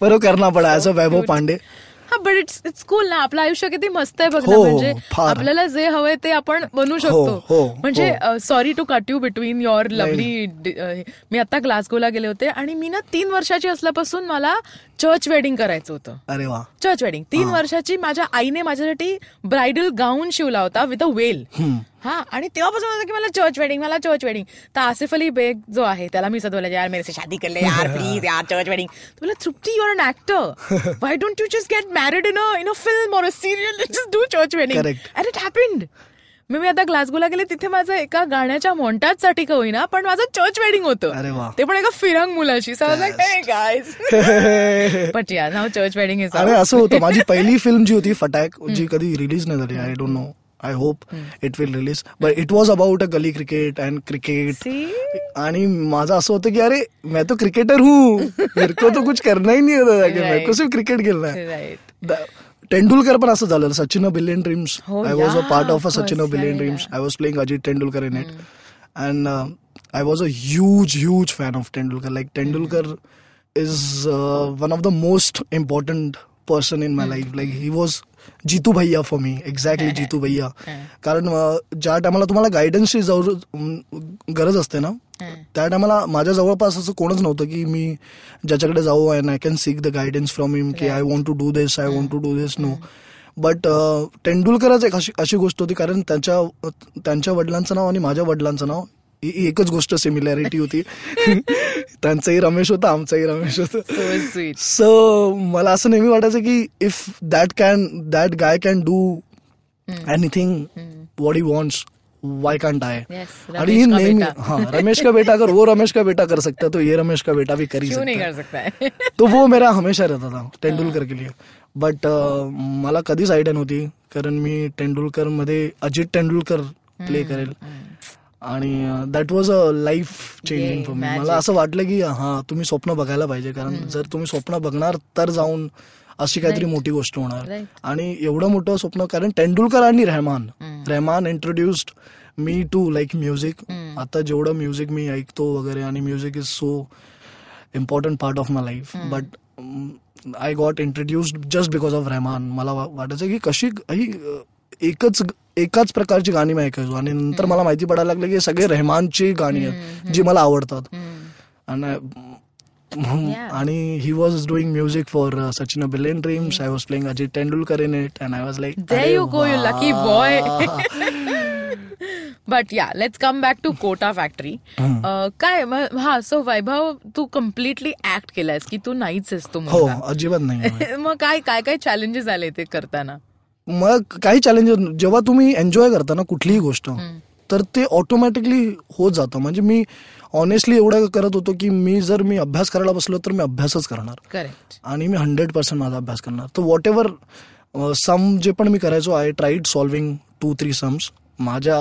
Speaker 3: पर वो करना पड़ा अ वैभव पांडे।
Speaker 2: हा बट इट्स इट्स कूल ना आपलं आयुष्य किती मस्त आहे बघ ना
Speaker 3: हो,
Speaker 2: म्हणजे
Speaker 3: फार.
Speaker 2: आपल्याला जे हवंय ते आपण बनवू
Speaker 3: हो,
Speaker 2: शकतो.
Speaker 3: हो,
Speaker 2: म्हणजे sorry to cut you between your lovely मी आता ग्लासगोला गेले होते आणि मी ना तीन वर्षाची असल्यापासून मला चर्च वेडिंग करायचं होतं.
Speaker 3: अरे वा.
Speaker 2: चर्च वेडिंग तीन वर्षाची माझ्या आईने माझ्यासाठी ब्रायडल गाऊन शिवला होता विथ अ वेल हा आणि तेव्हापासून होतं की मला चर्च वेडिंग मला चर्च वेडिंग तर आसिफ अली बेग जो आहे त्याला मी सदवला यार मेरे से शादी कर ले यार प्लीज यार चर्च वेडिंग तो बोला Trupti your an actor why don't you just get married in a in a film और a serial just do church wedding. And it happened मी मी आता ग्लासगोला गेले तिथे माझं एका गाण्याच्या मोंटाजसाठी का होईना पण माझं चर्च वेडिंग होतं.
Speaker 3: अरे वा.
Speaker 2: ते पण एका फिरंग मुलाशी. चर्च वेडिंग
Speaker 3: असं होतं. माझी पहिली फिल्म जी होती फटाक जी कधी रिलीज नाही झाली I don't know I hope it will release but it was about a gully cricket and cricket? आणि माझं असं होतं की अरे मैं तो क्रिकेटर हूँ. मेरे को तो कुछ करना ही नहीं होता जाके मेरे को
Speaker 2: Right.
Speaker 3: सिर्फ क्रिकेट खेलना है. तेंडुलकर पण असं झालं. Sachin billion dreams I was a part of a
Speaker 2: of
Speaker 3: Sachin
Speaker 2: course.
Speaker 3: Billion dreams. I was playing Ajit Tendulkar in it and I was a huge huge fan of Tendulkar like Tendulkar is one of the most important person in my life like he was Jitu bhaiya for me exactly जितू भैया. कारण ज्या टायमाला तुम्हाला गायडन्सची गरज असते ना त्या टायमाला माझ्या जवळपास असं कोणच नव्हतं की मी ज्याच्याकडे जाऊ and I can seek the guidance from him की I want to do this I want to do this no but तेंडुलकरच एक अशी अशी गोष्ट होती कारण त्यांच्या त्यांच्या वडिलांचं नाव आणि माझ्या वडिलांचं नाव एकच गोष्ट सिमिलॅरिटी होती. त्यांचंही रमेश होतं आमचंही रमेश होतं. सो मला असं नेहमी वाटायचं की if that can that guy can do anything what he wants why can't I आणि
Speaker 2: का
Speaker 3: नेहमी. हाँ रमेश का बेटा अगर वो रमेश का बेटा कर सकता है तो ये रमेश का बेटा भी कर ही
Speaker 2: नहीं
Speaker 3: सकता
Speaker 2: कर
Speaker 3: है.
Speaker 2: सकता है?
Speaker 3: तो वो मेरा हमेशा रहता था तेंडुलकर के लिए. बट मला कधीच आयडिया नव्हती कारण मी तेंडुलकरमध्ये अजित तेंडुलकर प्ले करेल. आणि that was a life changing for me. मला असं वाटलं की हा तुम्ही स्वप्न बघायला पाहिजे. कारण जर तुम्ही स्वप्न बघणार तर जाऊन अशी काहीतरी मोठी गोष्ट होणार. आणि एवढं मोठं स्वप्न कारण तेंडुलकर आणि Rahman. Rahman introduced me to like music आता जेवढं म्युझिक मी ऐकतो वगैरे आणि music is so important part of my life but I got introduced just because of Rahman. मला वाटायचं की कशी ही एकच एकाच प्रकारची गाणी मी ऐकायचो. आणि नंतर मला माहिती पडायला लागलं की सगळे रहमानची गाणी आहेत जी मला आवडतात. आणि. आणि he was doing music for Sachin billion dreams I was playing Ajit Tendulkar in it and I was like
Speaker 2: There you go, you lucky boy. But yeah let's come back to Kota factory काय हा so Vaibhav तू completely act केलायस की तू नाहीच आहेस तो
Speaker 3: हो. अजिबात नाही.
Speaker 2: मग काय काय काय चॅलेंजेस आले ते करताना?
Speaker 3: मग काही चॅलेंजेस जेव्हा तुम्ही एन्जॉय करता ना कुठलीही गोष्ट तर ते ऑटोमॅटिकली होत जातं. म्हणजे मी ऑनेस्टली एवढं करत होतो की मी जर मी अभ्यास करायला बसलो तर मी अभ्यासच करणार. आणि मी हंड्रेड पर्सेंट माझा अभ्यास करणार. तर वॉट एव्हर सम जे पण मी करायचो I tried solving two three sums माझ्या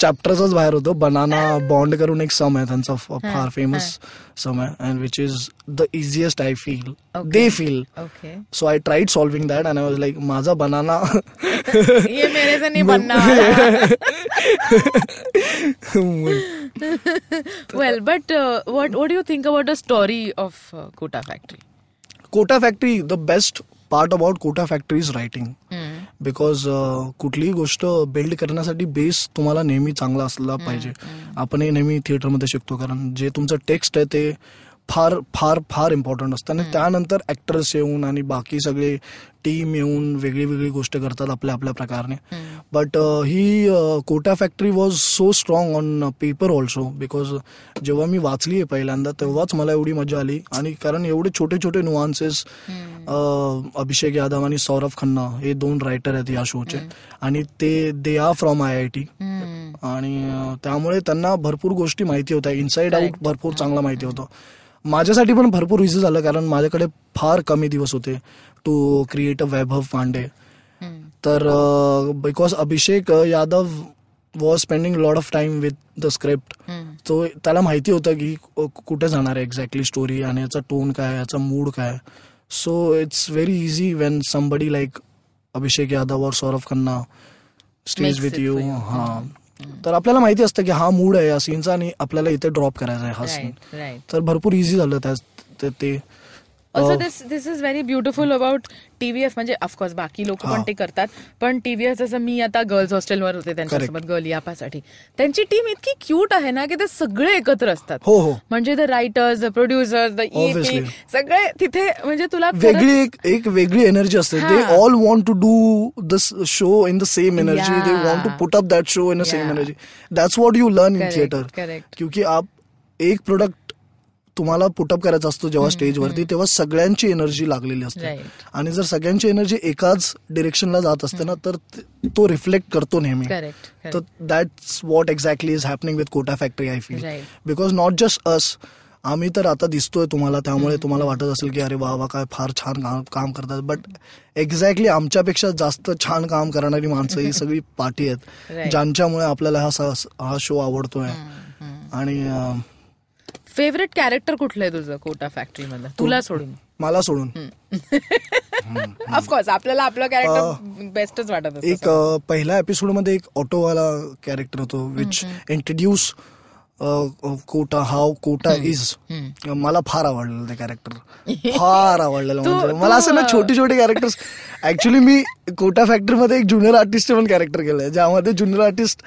Speaker 3: चॅप्टरचाच बाहेर होतं. बनाना बॉन्ड करून एक सम आहे त्यांचा फार फेमस सम आहे. And which is the easiest I feel. They feel so I tried solving that and I was like माझा बनाना
Speaker 2: ये मेरे से नहीं बनना. Well but what what you think about the story of Kota factory
Speaker 3: Kota factory the best part about Kota factory is writing because कुठलीही गोष्ट build करण्यासाठी base तुम्हाला नेहमी चांगला असला पाहिजे. आपणही नेहमी थिएटरमध्ये शिकतो. कारण जे तुमचं टेक्स्ट आहे ते फार फार फार इम्पॉर्टंट असतं. आणि त्यानंतर ऍक्टर्स येऊन आणि बाकी सगळे टीम येऊन वेगळी वेगळी गोष्ट करतात आपल्या आपल्या प्रकारे but he Kota factory was so strong on paper also because जेव्हा मी वाचली आहे पहिल्यांदा तेव्हाच मला एवढी मजा आली. आणि कारण एवढे छोटे छोटे नुआन्सेस अभिषेक यादव आणि सौरभ खन्ना हे दोन रायटर आहेत या शोचे आणि ते they are from I I T आणि त्यामुळे त्यांना भरपूर गोष्टी माहिती होत्या. इनसाइड आउट भरपूर चांगला माहिती होतं. माझ्यासाठी पण भरपूर इझी झालं कारण माझ्याकडे फार कमी दिवस होते to create a Vaibhav Pandey. तर because Abhishek Yadav was spending lot of time with the script तो त्याला माहिती होतं की कुठे जाणार आहे एक्झॅक्टली स्टोरी आणि याचा टोन काय याचा मूड काय so it's very easy when somebody like Abhishek Yadav और Saurabh Khanna stage with you. हा. तर आपल्याला माहिती असतं की हा मूड आहे या सीनचा आणि आपल्याला इथे ड्रॉप करायचा आहे हा सीन तर भरपूर इझी झालं त्या ते.
Speaker 2: Also this this is very beautiful about TVS म्हणजे ऑफकोर्स बाकी लोक पण. ते करतात पण टीव्हीएस जसं मी आता गर्ल्स हॉस्टेलवर होते त्यांच्यासोबत गर्ल यापासाठी त्यांची टीम इतकी क्यूट आहे ना की ते सगळे एकत्र असतात
Speaker 3: हो हो
Speaker 2: म्हणजे the writers the producers the
Speaker 3: Obviously.
Speaker 2: सगळे तिथे म्हणजे तुला
Speaker 3: वेगळी एक एक वेगळी एनर्जी असते they. All want to do this show in the same energy they. Want to put up that show in the same. Energy that's what you learn in theatre. क्योंकि आप एक प्रोडक्ट तुम्हाला पुटअप करायचा असतो जेव्हा स्टेजवरती तेव्हा सगळ्यांची एनर्जी लागलेली असते. आणि जर सगळ्यांची एनर्जी एकाच डिरेक्शनला जात असते ना तर ते- रिफ्लेक्ट करतो नेहमी. तर that's what exactly is happening with Kota factory I feel. Because not just us आम्ही तर आता दिसतोय तुम्हाला त्यामुळे तुम्हाला वाटत असेल की अरे वा वा काय फार छान काम करतात. बट एक्झॅक्टली आमच्यापेक्षा जास्त छान काम करणारी माणसं ही सगळी पार्टी आहेत. ज्यांच्यामुळे आपल्याला हा हा शो आवडतोय. आणि
Speaker 2: फेवरेट कॅरेक्टर कुठलं आहे तुझं कोटा फॅक्टरी मधलं? तुला सोडून.
Speaker 3: मला सोडून.
Speaker 2: ऑफकोर्स आपल्याला आपलं कॅरेक्टर बेस्टच वाटत
Speaker 3: एक पहिल्या एपिसोडमध्ये एक ऑटोवाला कॅरेक्टर होतो which introduce Kota how Kota is मला फार आवडलेलं ते कॅरेक्टर फार आवडलेलं म्हणजे. मला असं ना छोटे छोटे कॅरेक्टर्स ऍक्च्युली मी कोटा फॅक्टरी मध्ये एक ज्युनियर आर्टिस्ट पण कॅरेक्टर केलंय ज्यामध्ये ज्युनियर आर्टिस्ट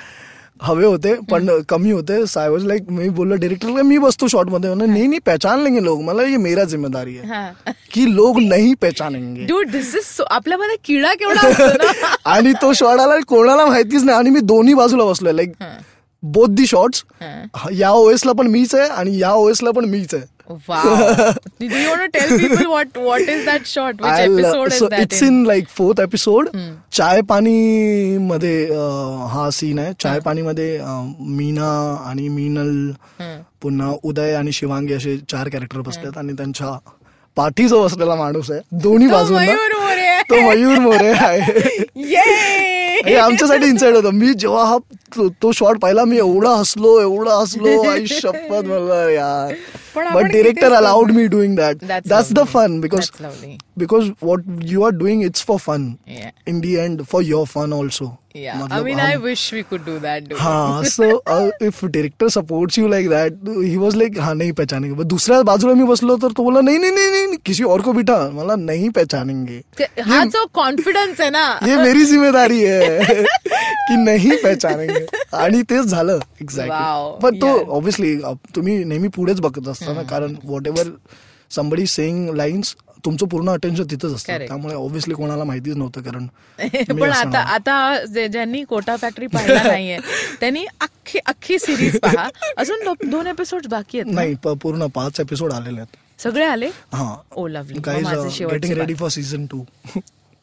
Speaker 3: हवे होते पण कमी होते. साय वॉज लाईक मी बोललो डिरेक्टर मी बसतो शॉर्टमध्ये. नाही नाही पहचान लेंगे लोग मला ये मेरा जिम्मेदारी है
Speaker 2: हा.
Speaker 3: की लोग नहीं पहचानेंगे.
Speaker 2: डूड दिस इज आपल्यामध्ये किडा केवढा
Speaker 3: आणि तो शॉट आला कोणाला माहितीच नाही. आणि मी दोन्ही बाजूला बसलोय. लाईक बोथ दी शॉर्ट्स या ओएस ला पण मीच आहे आणि या ओएस ला पण मीच आहे.
Speaker 2: Wow do you want to tell people what what is that shot which episode is that
Speaker 3: it's in like fourth episode chai paani मध्ये अं, हा सीन आहे. चाय पाणी मध्ये अं, मीना आणि मीनल पुन्हा उदय आणि शिवांगी असे चार कॅरेक्टर बसतात आणि त्यांच्या पाठी जो बसलेला माणूस आहे. दोन्ही
Speaker 2: आहे.
Speaker 3: तो मयूर मोरे आहे! हे आमच्यासाठी इन्साइड होतं. मी जेव्हा हा तो- शॉट पाहिला मी एवढा हसलो एवढा हसलो. आई शपथ म्हणलं यार.
Speaker 2: but
Speaker 3: director allowed me doing that.
Speaker 2: That's,
Speaker 3: that's the
Speaker 2: fun because
Speaker 3: because what you are doing it's for fun.
Speaker 2: Yeah.
Speaker 3: in the end for your fun also.
Speaker 2: Yeah. I mean, I wish we could do that.
Speaker 3: हाँ so if director supports you like that he was like हाँ नहीं पहचानेंगे दूसऱ्या बाजूला मी बसलो तर तो बोला नहीं नहीं नहीं नहीं किसी और को बिठा मला नहीं पहचानेंगे
Speaker 2: हा जो आहे ना
Speaker 3: ये मेरी जिम्मेदारी है की नाही पहचानेंगे आणि तेच झालं
Speaker 2: Wow.
Speaker 3: एक्झॅक्टली पण तो. ऑब्विसली तुम्ही नेहमी पुढेच बघत असता ना कारण whatever somebody saying lines तुमचं पूर्ण अटेन्शन तिथंच असतं. त्यामुळे ऑब्विसली कोणाला माहितीच नव्हतं कारण
Speaker 2: पण. आता आता ज्यांनी कोटा फॅक्टरी पाहिला नाहीये त्यांनी अख्खी अख्खी सिरीज पहा. अजून दोन एपिसोड बाकी आहेत?
Speaker 3: नाही पूर्ण पाच एपिसोड आलेले आहेत.
Speaker 2: सगळे आले?
Speaker 3: हा.
Speaker 2: ओ lovely
Speaker 3: getting ready for season two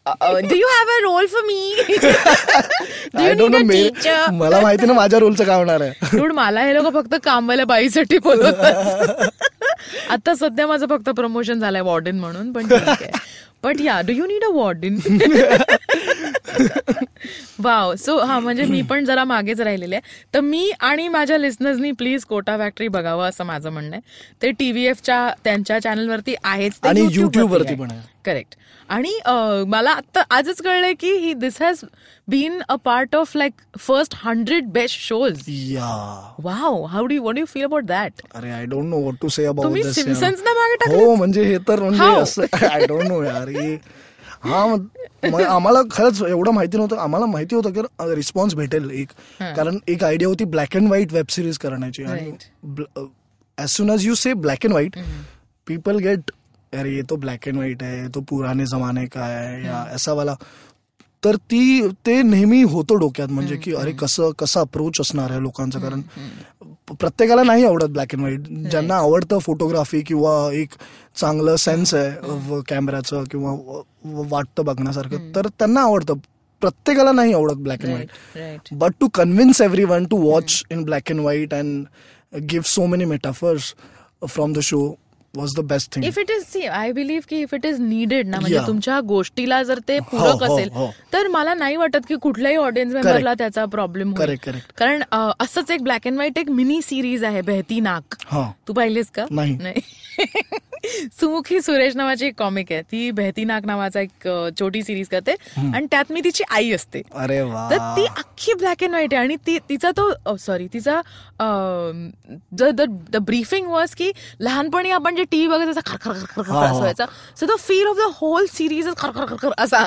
Speaker 2: do you have a role for me
Speaker 3: मला माहिती ना माझ्या रोलचं काय होणार आहे.
Speaker 2: डूड मला हे लोक फक्त कामवाल्या बाईसाठी बोलवतात. आता सध्या माझं फक्त प्रमोशन झालंय वॉर्डन म्हणून पण but yeah do you need a warden wow so हा म्हणजे मी पण जरा मागेच राहिलेले आहे. तर मी आणि माझ्या लिस्नर्सनी प्लीज कोटा फॅक्टरी बघावं असं माझं म्हणणं आहे. ते टीव्हीएफच्या त्यांच्या चॅनलवरती आहेच.
Speaker 3: आणि
Speaker 2: YouTube
Speaker 3: YouTube
Speaker 2: वरती
Speaker 3: वरती पण.
Speaker 2: करेक्ट आणि मला आता आजच कळलंय की ही this has been a part of like first hundred best shows
Speaker 3: yeah.
Speaker 2: Wow how do what you feel about that
Speaker 3: अरे I don't know what to say about
Speaker 2: Simpsons ना मागे?
Speaker 3: हो म्हणजे हे तर म्हणजे आय डोंट नो यार. हे आम्हाला खरंच एवढं माहिती नव्हतं. आम्हाला माहिती होतं की रिस्पॉन्स भेटेल एक. कारण एक आयडिया होती black and white web series करण्याची आणि as soon as you say black and white people get अरे ये तो ब्लॅक अँड व्हाईट आहे तो पुराने जमाने का आहे या असा वाला। तर ती ते नेहमी होतं डोक्यात म्हणजे की अरे कसं कसं अप्रोच असणार आहे लोकांचं? कारण प्रत्येकाला नाही आवडत ब्लॅक अँड व्हाईट ज्यांना आवडतं फोटोग्राफी किंवा एक चांगलं सेन्स आहे कॅमेऱ्याचं किंवा वाटतं बघण्यासारखं तर त्यांना आवडतं. प्रत्येकाला नाही आवडत black and white
Speaker 2: right
Speaker 3: but to convince everyone to watch in black and white and give so many metaphors from the show was the best thing.
Speaker 2: If it is see I believe की if it is needed ना म्हणजे. तुमच्या गोष्टीला जर ते पूरक
Speaker 3: हो,
Speaker 2: असेल
Speaker 3: हो.
Speaker 2: तर मला नाही वाटत की कुठल्याही ऑडियन्स मेंबरला त्याचा प्रॉब्लेम. कारण असंच एक ब्लॅक अँड व्हाईट एक मिनी सिरीज आहे बेहती नाक
Speaker 3: हा
Speaker 2: तू पाहिलीस का
Speaker 3: नाही.
Speaker 2: सुमुखी सुरेश नावाची एक कॉमिक आहे. ती बेहती नाक नावाचा एक छोटी सिरीज करते. आणि त्यात मी तिची आई असते.
Speaker 3: अरे
Speaker 2: तर ती अख्खी ब्लॅक अँड व्हाईट आहे. आणि ती तिचा तो सॉरी तिचा द ब्रीफिंग वॉज की लहानपणी आपण जे टीव्ही बघत खर खर खर खर खर
Speaker 3: हा,
Speaker 2: असं
Speaker 3: हा.
Speaker 2: व्हायचा so the feel of the whole series खर खर खर खर असा.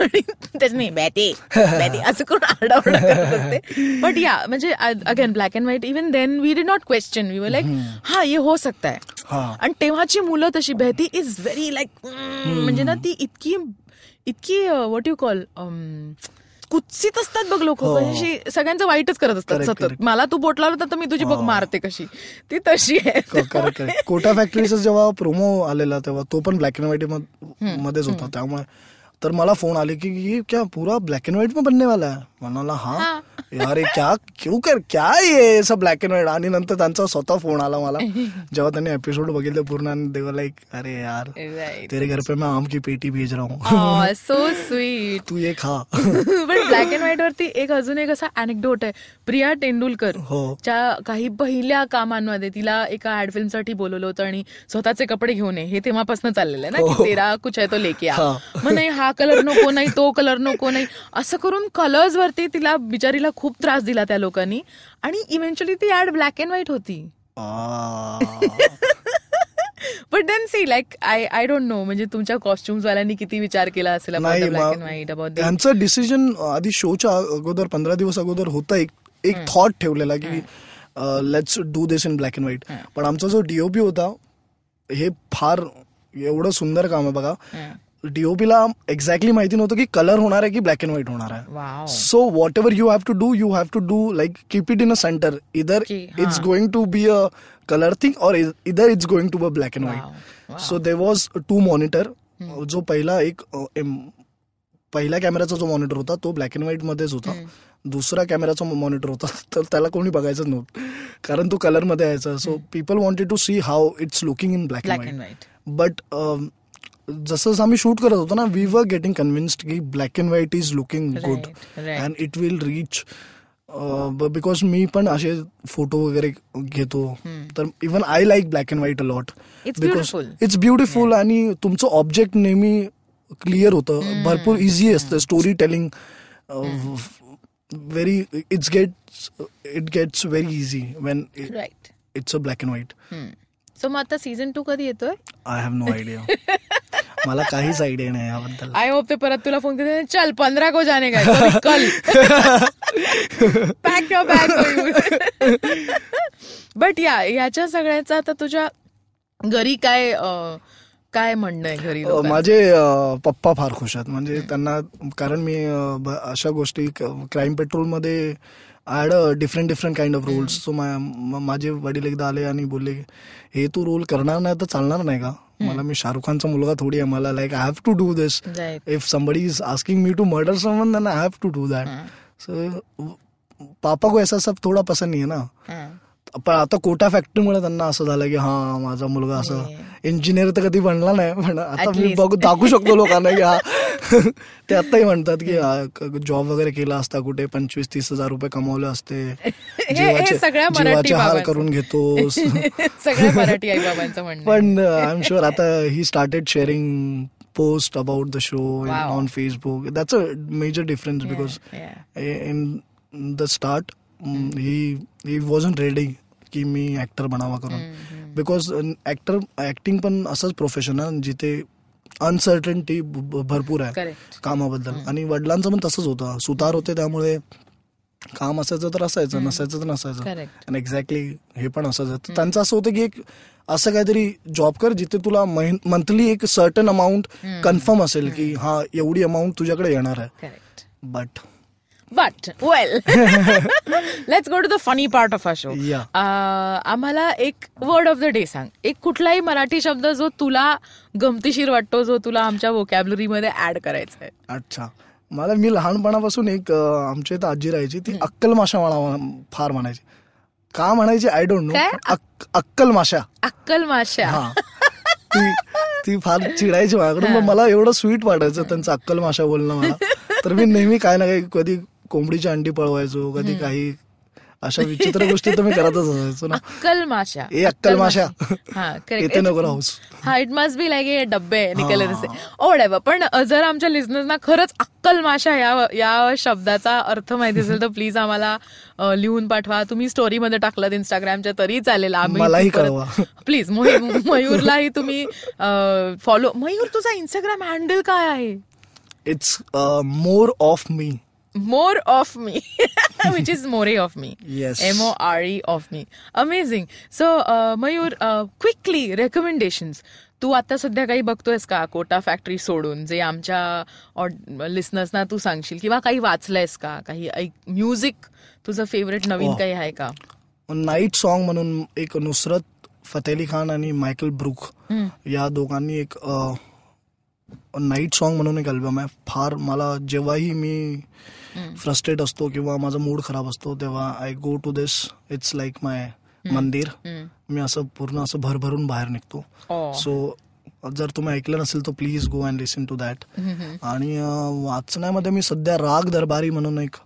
Speaker 2: आणि त्याच्याने बॅटे असं करून आरडाओरडा करत असते बट या म्हणजे again black and white even then we did not question we were like हा ये हो सकता है
Speaker 3: हा.
Speaker 2: आणि तेव्हाची मुलं तशी बेहती इज व्हेरी लाईक म्हणजे ना ती इतकी इतकी वॉट यू कॉल कुत्सित असतात बघ लोक.
Speaker 3: हो.
Speaker 2: सगळ्यांचं वाईटच करत असतात सतत. मला तू बोट लावलं तर मी तुझी बघ मारते कशी. ती तशी आहे.
Speaker 3: कोटा फॅक्टरीचा जेव्हा प्रोमो आलेला तेव्हा तो पण ब्लॅक अँड व्हाईट मध्येच होता. त्यामुळे तर मला फोन आले की क्या पूरा ब्लॅक अँड व्हाईट बनने वाला है? म्हणाला हा? यार ये क्या क्यों कर क्या ये सब ब्लॅक अँड व्हाईट आणि नंतर त्यांचा स्वतः फोन आला मला. जेव्हा त्यांनी एपिसोड बघितलं पूर्ण आणि तेव्हा लाईक अरे यार. तेरे घर पे मैं आम की पेटी भेज रहा हूँ.
Speaker 2: सो स्वीट
Speaker 3: तू ये खा.
Speaker 2: पण ब्लॅक अँड व्हाईट वरती एक अजून एक असा अनेक्डोट आहे. प्रिया तेंडुलकर
Speaker 3: हो.
Speaker 2: च्या काही पहिल्या कामांमध्ये तिला एका ऍड फिल्मसाठी बोलवलं होतं आणि स्वतःचे कपडे घेऊन ये हे तेव्हापासून चाललेलं आहे ना की
Speaker 3: हो.
Speaker 2: तेरा कुछ आहे तो लेके. मग नाही हा कलर नको नाही तो कलर नको नाही. असं करून कलर्स वरती तिला बिचारीला खूप त्रास दिला त्या लोकांनी. आणि इव्हेंच्युअली ती ऍड ब्लॅक अँड व्हाईट होती. But then see like I I don't know म्हणजे तुमच्या कॉस्ट्युम्स वाल्यांनी किती विचार केला असेल
Speaker 3: त्यांचं डिसिजन आधी शोच्या अगोदर पंधरा दिवस अगोदर होतं एक एक थॉट ठेवलेला की let's do this in black and white पण आमचा जो डीओपी होता हे फार एवढं सुंदर काम आहे बघा. डीओपीला एक्झॅक्टली माहिती नव्हतं की कलर होणार आहे की ब्लॅक अँड व्हाईट होणार आहे. So whatever you have to do you have to do like keep it in a centre इधर it's. Going to be a colour thing और इधर it's going to be black and. White so they was to monitor जो पहिला एक अ, पहिल्या कॅमेराचा जो monitor होता तो ब्लॅक अँड व्हाईट मध्येच होता. दुसरा कॅमेराचा मॉनिटर होता. तर त्याला कोणी बघायचं नव्हतं. कारण तो कलरमध्ये यायचा. So people wanted to see how it's looking in black and white but जसं जसं आम्ही शूट करत होतो ना वी वर गेटिंग कन्व्हिन्स्ड की black and white is looking good. And it will reach because मी पण असे फोटो वगैरे घेतो तर even I like black and white a lot
Speaker 2: beautiful.
Speaker 3: It's beautiful आणि तुमचं ऑब्जेक्ट नेहमी क्लिअर होतं भरपूर इझी असतं story telling very it's gets it gets very easy when it's a black and white
Speaker 2: so मग आता सीझन टू कधी येतोय?
Speaker 3: आय हॅव नो आयडिया मला काहीच आयडिया नाही याबद्दल.
Speaker 2: आय होप ते परत तुला फोन करते चल पंधरा को जाने का कल पॅक युअर बॅग बट या याच्या सगळ्याचा आता तुझ्या घरी काय काय म्हणणं आहे घरी?
Speaker 3: माझे पप्पा फार खुश आहेत. म्हणजे त्यांना कारण मी अशा गोष्टी क्राईम पेट्रोल मध्ये had different different kind of roles so माझे वडील एकदा आले आणि बोलले हे तू रोल करणार नाही तर चालणार नाही का? मला मी शाहरुख खानचा मुलगा थोडी आहे. मला like I have to do this. If somebody is asking me to murder someone then I have to do that so पापा को ऐसा सब थोड़ा पसंद नहीं है ना?
Speaker 2: हां.
Speaker 3: पण आता कोटा फॅक्टरीमुळे त्यांना असं झालं की हा माझा मुलगा असं इंजिनियर तर कधी बनला नाही पण आता मी. बघू दाखवू शकतो लोकांना की हा ते आताही म्हणतात की जॉब वगैरे केला असता कुठे पंचवीस तीस हजार रुपये कमवले असते जीवाचे हार. करून
Speaker 2: आहे.
Speaker 3: पण आय एम शुअर आता he started sharing post about the show
Speaker 2: Wow.
Speaker 3: On Facebook that's a major difference because
Speaker 2: Yeah.
Speaker 3: In the start he he wasn't ready की मी ऍक्टर बनावा करून. बिकॉज ऍक्टर ऍक्टिंग पण असंच प्रोफेशन आहे जिथे uncertainty भरपूर आहे. कामाबद्दल. आणि वडिलांचं पण तसंच होतं. सुतार होते त्यामुळे काम असायचं तर असायचं नसायचं तर नसायचं. आणि एक्झॅक्टली हे पण तर त्यांचं असं होतं की एक असं काहीतरी जॉब कर जिथे तुला मंथली एक सर्टन अमाऊंट कन्फर्म असेल की हा एवढी अमाऊंट तुझ्याकडे येणार आहे. But
Speaker 2: but well let's go to the funny part of a show. आम्हाला एक वर्ड ऑफ द डे सांग. एक कुठलाही मराठी शब्द जो तुला गमतीशीर वाटतो जो तुला आमच्या वोकॅबलरी मध्ये ऍड करायचा आहे
Speaker 3: अच्छा. मला मी लहानपणापासून एक आमच्या इथं आजी राहायची ती अक्कल माशा म्हणा फार म्हणायची. का म्हणायची? I don't know? अक्कल माशा.
Speaker 2: अक्कल माश्या
Speaker 3: हा. ती ती फार चिडायची माझ्याकडून मला एवढं स्वीट वाटायचं त्यांचं अक्कल माशा बोलणं मला. तर मी नेहमी काय ना काही कधी कोंबडीची अंडी पळवायचो कधी काही अशा विचित्र गोष्टी मी करतच असायचो ना.
Speaker 2: अक्कल माश्या
Speaker 3: ए अक्कल माशा
Speaker 2: हा
Speaker 3: येते नको राहूस.
Speaker 2: हा इट मस्ट बी लाईक हे डब्बे निकले तसे. ओढेव पण जर आमच्या लिस्नर्सना खरंच अक्कल माशा या या शब्दाचा अर्थ माहिती असेल तर प्लीज आम्हाला लिहून पाठवा. तुम्ही स्टोरीमध्ये टाकलं इंस्टाग्रामच्या तरी चालेल.
Speaker 3: मलाही कळवा.
Speaker 2: प्लीज मयूरलाही तुम्ही फॉलो मयूर तुझा इंस्टाग्राम हँडल काय आहे?
Speaker 3: It's more of me
Speaker 2: more of me which is More of me
Speaker 3: Yes.
Speaker 2: M O R E of me amazing so Mayur quickly recommendations तू आता सध्या काही बघतोयस का? कोटा फॅक्टरी सोडून जे आमच्या लिस्नर्सना तू सांगशील किंवा काही वाचलंयस का? काही म्युझिक तुझं फेवरेट नवीन
Speaker 3: Oh.
Speaker 2: काही आहे का?
Speaker 3: नाईट सॉन्ग म्हणून एक नुसरत फतेली खान आणि मायकल ब्रुक या दोघांनी एक नाईट सॉन्ग म्हणून एक अल्बम आहे. फार मला जेव्हाही मी फ्रस्ट्रेट असतो किंवा माझा मूड खराब असतो तेव्हा I go to this it's like my mandir. मी असं पूर्ण असं भरभरून बाहेर निघतो. सो जर तुम्ही ऐकलं नसेल तर please go and listen to that आणि वाचण्यामध्ये मी सध्या राग दरबारी म्हणून एक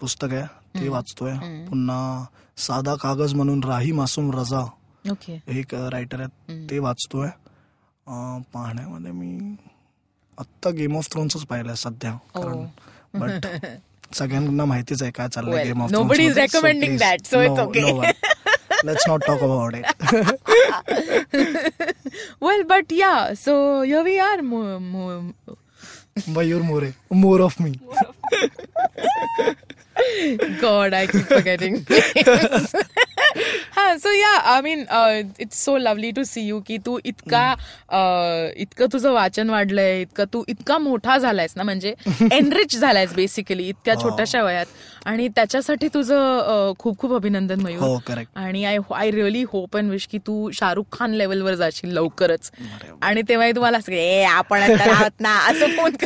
Speaker 3: पुस्तक आहे ते वाचतोय. पुन्हा साधा कागज म्हणून राही मासूम रजा एक रायटर आहेत ते वाचतोय. पाहण्यामध्ये मी आत्ता गेम ऑफ थ्रोन्सच पाहिलंय सध्या कारण बट सगळ्यांना माहितीच आहे काय चाललंय game of
Speaker 2: nobody is recommending that, so it's okay.
Speaker 3: Let's not talk about it
Speaker 2: well but yeah so yeah we are
Speaker 3: Mayur More more of me
Speaker 2: God, I keep forgetting. हा so yeah I mean it's so lovely to see you की तू इतका uh, इतकं तुझं वाचन वाढलंय इतकं तू इतका मोठा झालायस ना म्हणजे एनरिच झालायस बेसिकली इतक्या छोट्याशा वयात. आणि त्याच्यासाठी तुझं खूप खूप अभिनंदन
Speaker 3: हो
Speaker 2: मयूर
Speaker 3: करेक्ट
Speaker 2: आणि I I really hope and wish की तू शाहरुख खान लेवलवर जाशील लवकरच. आणि तेव्हाही तुम्हाला असं ए आपण ना असं फोन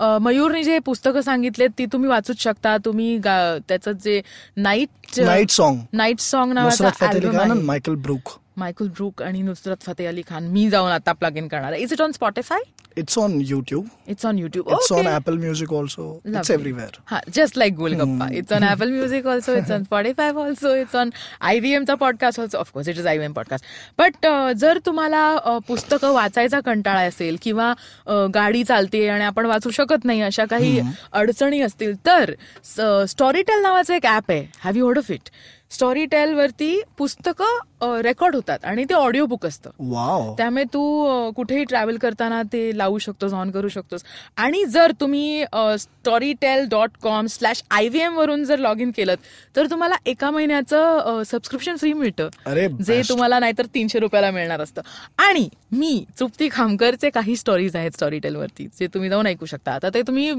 Speaker 2: मयूरने जे पुस्तकं सांगितलेत ती तुम्ही वाचूच शकता. तुम्ही त्याचं जे night
Speaker 3: night song
Speaker 2: night song नावाचा
Speaker 3: मायकल ब्रुक
Speaker 2: मायकल ब्रुक आणि नुसरत फतेह अली खान. मी जाऊन आता प्लग इन करणार is it on Spotify
Speaker 3: it's on YouTube
Speaker 2: it's on YouTube
Speaker 3: it's on Apple Music also it's. Everywhere
Speaker 2: हा just like golgappa it's on Apple Music also it's on Spotify also it's on आयव्हीएमचा podcast also of course it is IVM podcast but जर तुम्हाला अ, पुस्तकं वाचायचा कंटाळा असेल किंवा अ, गाडी चालते आणि आपण वाचू शकत नाही अशा काही अडचणी असतील तर स्टोरीटेल नावाचं एक ऍप आहे. Have you heard of it Storytel वरती पुस्तकं रेकॉर्ड होतात आणि ते ऑडिओ बुक असतं.
Speaker 3: वाव
Speaker 2: त्यामुळे तू कुठेही ट्रॅव्हल करताना ते लावू शकतोस ऑन करू शकतोस. आणि जर तुम्ही Storytel dot com slash I V M वरून जर लॉग इन केलं तर तुम्हाला एका महिन्याचं सबस्क्रिप्शन फ्री मिळतं. जे. तुम्हाला नाहीतर तीनशे रुपयाला मिळणार असतं. आणि मी तृप्ती खामकरचे काही स्टोरीज आहेत स्टोरी टेलवरती जे तुम्ही जाऊन ऐकू शकता. आता ते तुम्ही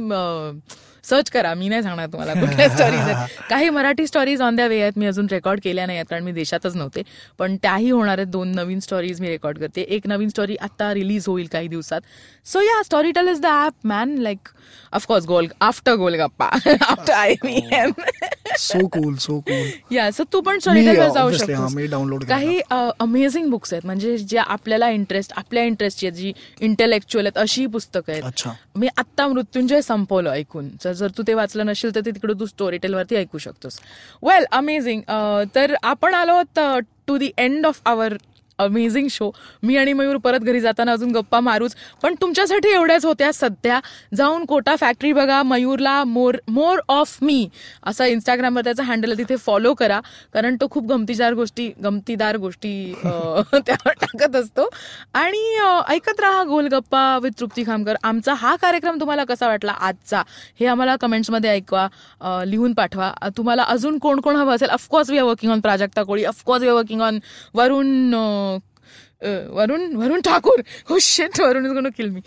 Speaker 2: सर्च करा मी नाही सांगणार तुम्हाला कुठल्या स्टोरीज आहेत. काही मराठी स्टोरीज ऑन द्या वे आहेत मी अजून रेकॉर्ड केल्या नाही आहेत कारण मी देशातच नव्हते. पण त्याही होणार आहेत दोन नवीन स्टोरीज मी रेकॉर्ड करते. एक नवीन स्टोरी आता रिलीज होईल काही दिवसात. So yeah Storytel is the app man like of course goal after golgappa after I V M
Speaker 3: so cool so cool
Speaker 2: yeah so तू पण जाऊ
Speaker 3: हा, मी download
Speaker 2: शकतो. काही अमेझिंग बुक्स आहेत. म्हणजे जे आपल्याला इंटरेस्ट आपल्या इंटरेस्टची आहेत जी इंटेलेक्च्युअल आहेत अशी पुस्तकं आहेत. मी आत्ता मृत्युंजय संपवलं ऐकून. जर तू ते वाचलं नसेल तर ते तिकडे तू स्टोरी टेलवरती ऐकू शकतोस. वेल अमेझिंग तर आपण आलो आहोत to the end of our amazing show. मी आणि मयूर परत घरी जाताना अजून गप्पा मारूच. पण तुमच्यासाठी एवढ्याच होत्या सध्या. जाऊन कोटा फॅक्टरी बघा मयूरला मोर मोर ऑफ मी असा इंस्टाग्रामवर त्याचा हँडल आहे तिथे फॉलो करा. कारण तो खूप गमतीदार गोष्टी गमतीदार गोष्टी त्या त्यावर टाकत असतो. आणि ऐकत राहा गोलगप्पा विथ तृप्ती खामकर. आमचा हा कार्यक्रम तुम्हाला कसा वाटला आजचा हे आम्हाला कमेंट्समध्ये ऐकवा लिहून पाठवा. तुम्हाला अजून कोण कोण हवं असेल? Of course we are working on Prajakta Koli. Of course we are working on Varun um, um, Varun Varun Thakur. Oh हो शेट Varun is gonna kill me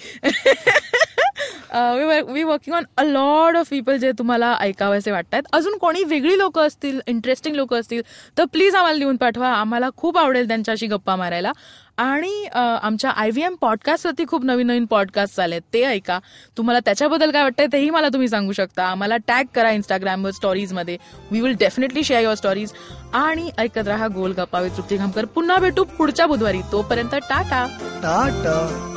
Speaker 2: we working on a lot of people जे तुम्हाला ऐकावेसे वाटतात. अजून कोणी वेगळी लोक असतील interesting लोक असतील तर प्लीज आम्हाला लिहून पाठवा. आम्हाला खूप आवडेल त्यांच्याशी गप्पा मारायला. आणि आमच्या आय व्ही एम पॉडकास्टवरती खूप नवीन नवीन पॉडकास्ट चालेत ते ऐका. तुम्हाला त्याच्याबद्दल काय वाटतंय तेही मला तुम्ही सांगू शकता. आम्हाला टॅग करा इंस्टाग्रामवर स्टोरीजमध्ये. We will definitely share your stories आणि ऐकत राहा गोल गप्पा विथ तृप्ती घामकर. पुन्हा भेटू पुढच्या बुधवारी. तोपर्यंत टाटा.
Speaker 3: टाटा.